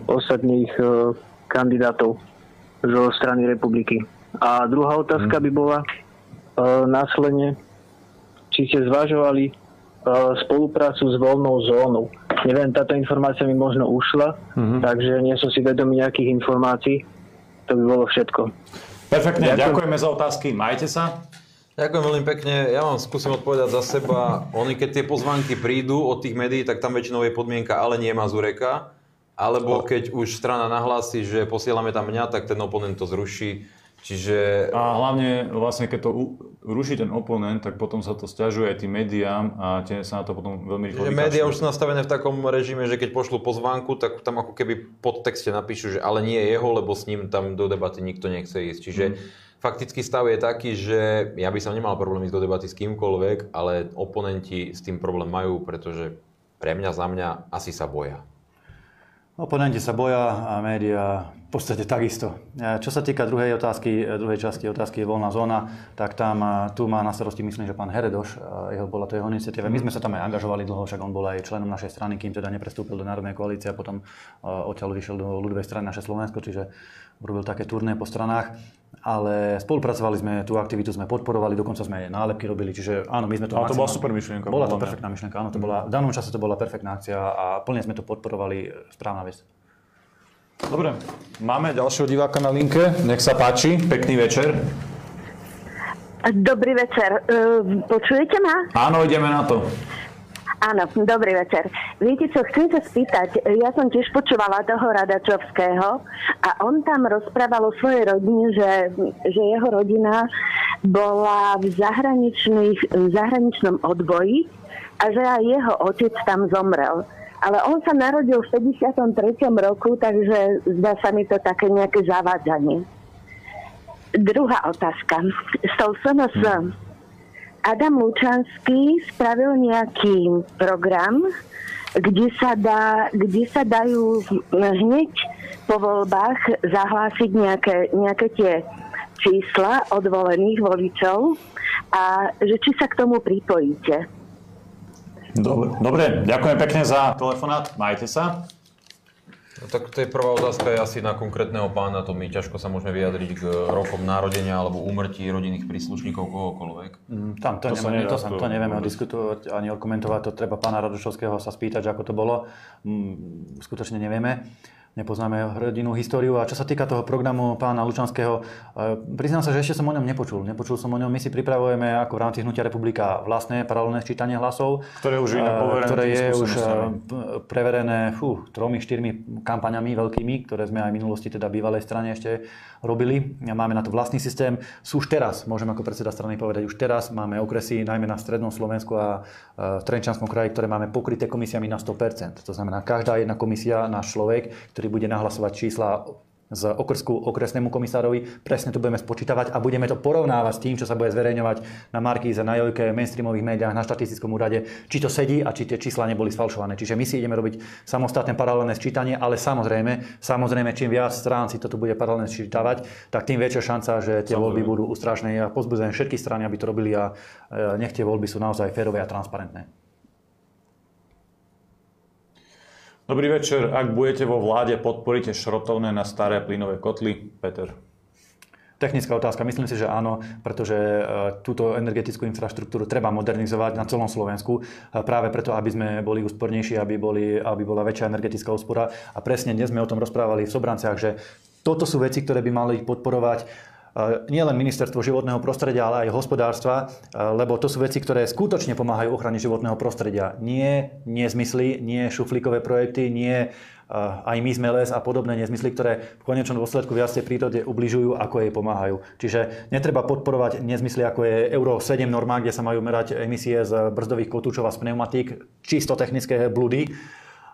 ostatných e, kandidátov zo strany republiky. A druhá otázka hmm. by bola e, následne, či ste zvažovali e, spoluprácu s voľnou zónou. Neviem, táto informácia mi možno ušla, mm-hmm. takže nie som si vedomý nejakých informácií. To by bolo všetko. Perfektne, Ďakujem. ďakujeme za otázky. Majte sa. Ďakujem veľmi pekne. Ja vám skúsim odpovedať za seba. Oni, keď tie pozvánky prídu od tých médií, tak tam väčšinou je podmienka, ale nie Mazureka. Alebo keď už strana nahlási, že posielame tam mňa, tak ten oponent to zruší. Čiže... A hlavne vlastne, keď to ruší ten oponent, tak potom sa to stiažuje aj tým médiám a tie sa na to potom veľmi rýchlo Média už sú nastavené v takom režime, že keď pošlú pozvánku, tak tam ako keby pod texte napíšu, že ale nie je jeho, lebo s ním tam do debaty nikto nechce ísť. Čiže mm. faktický stav je taký, že ja by som nemal problém ísť do debaty s kýmkoľvek, ale oponenti s tým problém majú, pretože pre mňa, za mňa asi sa boja. Oponenti sa boja a médiá v podstate takisto. Čo sa týka druhej otázky, druhej časti otázky je voľná zóna, tak tam tu má na starosti, myslím, že pán Heredoš, jeho, bola to jeho iniciatíva. My sme sa tam aj angažovali dlho, však on bol aj členom našej strany, kým teda neprestúpil do Národnej koalície a potom odtiaľ vyšiel do ľudovej strany naše Slovensko, čiže robil také turné po stranách, ale spolupracovali sme, tú aktivitu sme podporovali, dokonca sme aj nálepky robili, čiže áno, my sme to... Ale to bola super myšlienka. Bola to perfektná myšlienka, áno, to bola, v danom čase to bola perfektná akcia a plne sme to podporovali, správna vec. Dobre, máme ďalšieho diváka na linke, nech sa páči, pekný večer. Dobrý večer, e, počujete ma? Áno, ideme na to. Áno, dobrý večer. Viete čo, chcem sa spýtať, ja som tiež počúvala toho Radačovského a on tam rozprával o svojej rodine, že, že jeho rodina bola v, v zahraničnom odboji a že aj jeho otec tam zomrel. Ale on sa narodil v 53. roku, takže zdá sa mi to také nejaké zavádzanie. Druhá otázka. S tou SNS. Hmm Adam Lučanský spravil nejaký program, kde sa, dá, kde sa dajú hneď po voľbách zahlásiť nejaké, nejaké tie čísla od volených voličov a že či sa k tomu pripojíte. Dobre, dobre ďakujem pekne za telefonát. Majte sa. No, tak to je prvá otázka je asi na konkrétneho pána, to my ťažko sa môžeme vyjadriť k rokom narodenia alebo úmrtí rodinných príslušníkov kohokoľvek. Mm, tam to, to, nevieme, to, sa, to nevieme diskutovať ani komentovať, to treba pána Radošovského sa spýtať, ako to bolo. Mm, skutočne nevieme nepoznáme rodinú históriu. A čo sa týka toho programu pána Lučanského, e, priznám sa, že ešte som o ňom nepočul. Nepočul som o ňom. My si pripravujeme ako v rámci Hnutia republika vlastné paralelné sčítanie hlasov. Ktoré už je, ktoré je už e, preverené fú, tromi, štyrmi kampaňami veľkými, ktoré sme aj v minulosti teda bývalej strane ešte robili. Máme na to vlastný systém. Sú už teraz, môžem ako predseda strany povedať, už teraz máme okresy najmä na strednom Slovensku a v Trenčanskom kraji, ktoré máme pokryté komisiami na 100%. To znamená, každá jedna komisia, náš človek, ktorý bude nahlasovať čísla z okrsku okresnému komisárovi. Presne to budeme spočítavať a budeme to porovnávať s tým, čo sa bude zverejňovať na Markíze, na Jojke, mainstreamových médiách, na štatistickom úrade, či to sedí a či tie čísla neboli sfalšované. Čiže my si ideme robiť samostatné paralelné sčítanie, ale samozrejme, samozrejme, čím viac strán si toto bude paralelne sčítavať, tak tým väčšia šanca, že tie samozrejme. voľby budú ústrašné. Ja pozbudzujem všetky strany, aby to robili a e, nech tie voľby sú naozaj férové a transparentné. Dobrý večer. Ak budete vo vláde, podporíte šrotovné na staré plynové kotly? Peter. Technická otázka, myslím si, že áno, pretože e, túto energetickú infraštruktúru treba modernizovať na celom Slovensku, práve preto, aby sme boli úspornejší, aby, boli, aby bola väčšia energetická úspora. A presne dnes sme o tom rozprávali v Sobranciach, že toto sú veci, ktoré by mali podporovať nielen ministerstvo životného prostredia, ale aj hospodárstva, lebo to sú veci, ktoré skutočne pomáhajú ochrane životného prostredia. Nie nezmysly, nie šuflíkové projekty, nie aj my sme les a podobné nezmysly, ktoré v konečnom dôsledku viacej prírode ubližujú, ako jej pomáhajú. Čiže netreba podporovať nezmysly, ako je Euro 7 norma, kde sa majú merať emisie z brzdových kotúčov a z pneumatík, čisto technické blúdy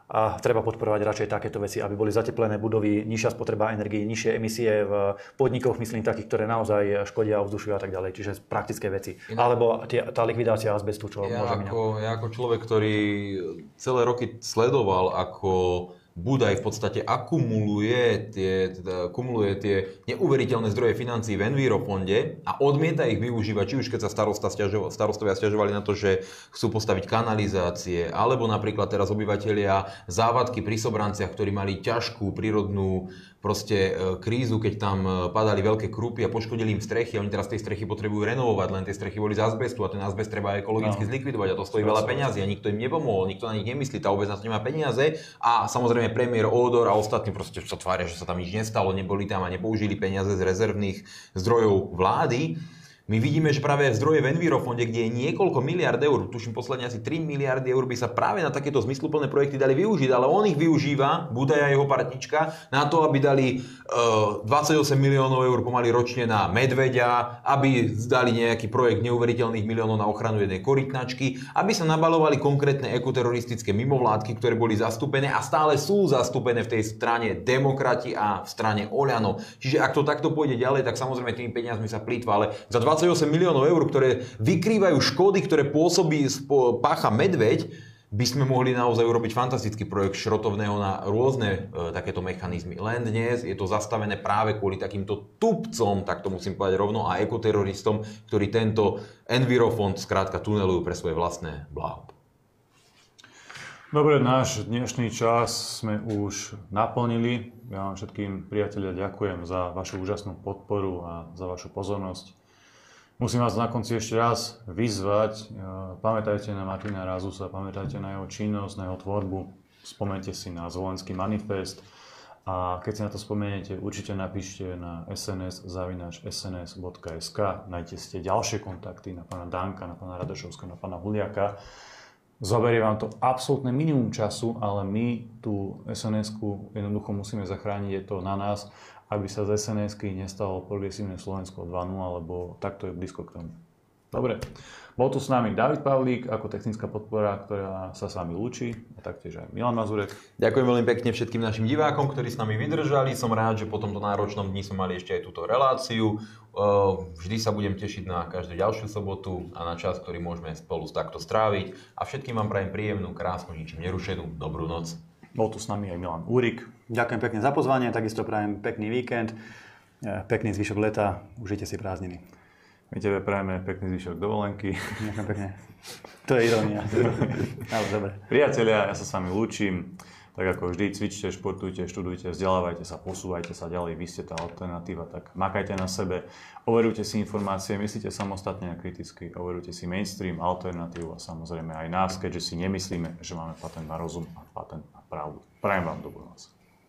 a treba podporovať radšej takéto veci, aby boli zateplené budovy, nižšia spotreba energii, nižšie emisie v podnikoch, myslím takých, ktoré naozaj škodia ovzdušiu a tak ďalej, čiže praktické veci. Inak, Alebo tie, tá likvidácia azbestu, čo ja môže ako, ja ako človek, ktorý celé roky sledoval, ako Budaj v podstate akumuluje tie, teda akumuluje tie neuveriteľné zdroje financií v Envirofonde a odmieta ich využívať, či už keď sa starosta stiažo, starostovia stiažovali na to, že chcú postaviť kanalizácie, alebo napríklad teraz obyvateľia závadky pri Sobranciach, ktorí mali ťažkú prírodnú proste e, krízu, keď tam e, padali veľké krúpy a poškodili im strechy a oni teraz tej strechy potrebujú renovovať, len tie strechy boli z azbestu a ten azbest treba ekologicky no. zlikvidovať a to stojí veľa peňazí a nikto im nepomohol, nikto na nich nemyslí, tá obec na to nemá peniaze a samozrejme premiér Odor a ostatní proste sa tvária, že sa tam nič nestalo, neboli tam a nepoužili peniaze z rezervných zdrojov vlády. My vidíme, že práve zdroje v Envirofonde, kde je niekoľko miliard eur, tuším posledne asi 3 miliardy eur, by sa práve na takéto zmysluplné projekty dali využiť, ale on ich využíva, Budaja a jeho partička, na to, aby dali e, 28 miliónov eur pomaly ročne na medveďa, aby dali nejaký projekt neuveriteľných miliónov na ochranu jednej korytnačky, aby sa nabalovali konkrétne ekoteroristické mimovládky, ktoré boli zastúpené a stále sú zastúpené v tej strane demokrati a v strane Oľano. Čiže ak to takto pôjde ďalej, tak samozrejme tými peniazmi sa plýtva, ale za 28 miliónov eur, ktoré vykrývajú škody, ktoré pôsobí, pácha medveď, by sme mohli naozaj urobiť fantastický projekt šrotovného na rôzne e, takéto mechanizmy. Len dnes je to zastavené práve kvôli takýmto tupcom, tak to musím povedať rovno, a ekoteroristom, ktorí tento Envirofond skrátka tunelujú pre svoje vlastné blaho. Dobre, náš dnešný čas sme už naplnili. Ja vám všetkým priatelia ďakujem za vašu úžasnú podporu a za vašu pozornosť. Musím vás na konci ešte raz vyzvať. E, pamätajte na Martina Razusa, pamätajte na jeho činnosť, na jeho tvorbu. Spomente si na Zvolenský manifest. A keď si na to spomeniete, určite napíšte na sns sns.sk. Najte ste ďalšie kontakty na pána Danka, na pána Radošovska, na pána Huliaka. Zoberie vám to absolútne minimum času, ale my tú SNS-ku jednoducho musíme zachrániť, je to na nás aby sa z sns nestalo progresívne Slovensko 2.0, lebo takto je blízko k tomu. Dobre, bol tu s nami David Pavlík ako technická podpora, ktorá sa s vami lúči, a taktiež aj Milan Mazurek. Ďakujem veľmi pekne všetkým našim divákom, ktorí s nami vydržali. Som rád, že po tomto náročnom dni sme mali ešte aj túto reláciu. Vždy sa budem tešiť na každú ďalšiu sobotu a na čas, ktorý môžeme spolu takto stráviť. A všetkým vám prajem príjemnú, krásnu, ničím nerušenú, dobrú noc. Bol tu s nami aj Milan Úrik. Ďakujem pekne za pozvanie, takisto prajem pekný víkend, e, pekný zvyšok leta, užite si prázdniny. My tebe prajeme pekný zvyšok dovolenky. Ďakujem pekne. To je ironia. Ale dobre. Priatelia, ja sa s vami lúčim. Tak ako vždy, cvičte, športujte, študujte, vzdelávajte sa, posúvajte sa ďalej, vy ste tá alternatíva, tak makajte na sebe, overujte si informácie, myslíte samostatne a kriticky, overujte si mainstream, alternatívu a samozrejme aj nás, keďže si nemyslíme, že máme patent na rozum a patent na pravdu. Prajem vám dobrú noc.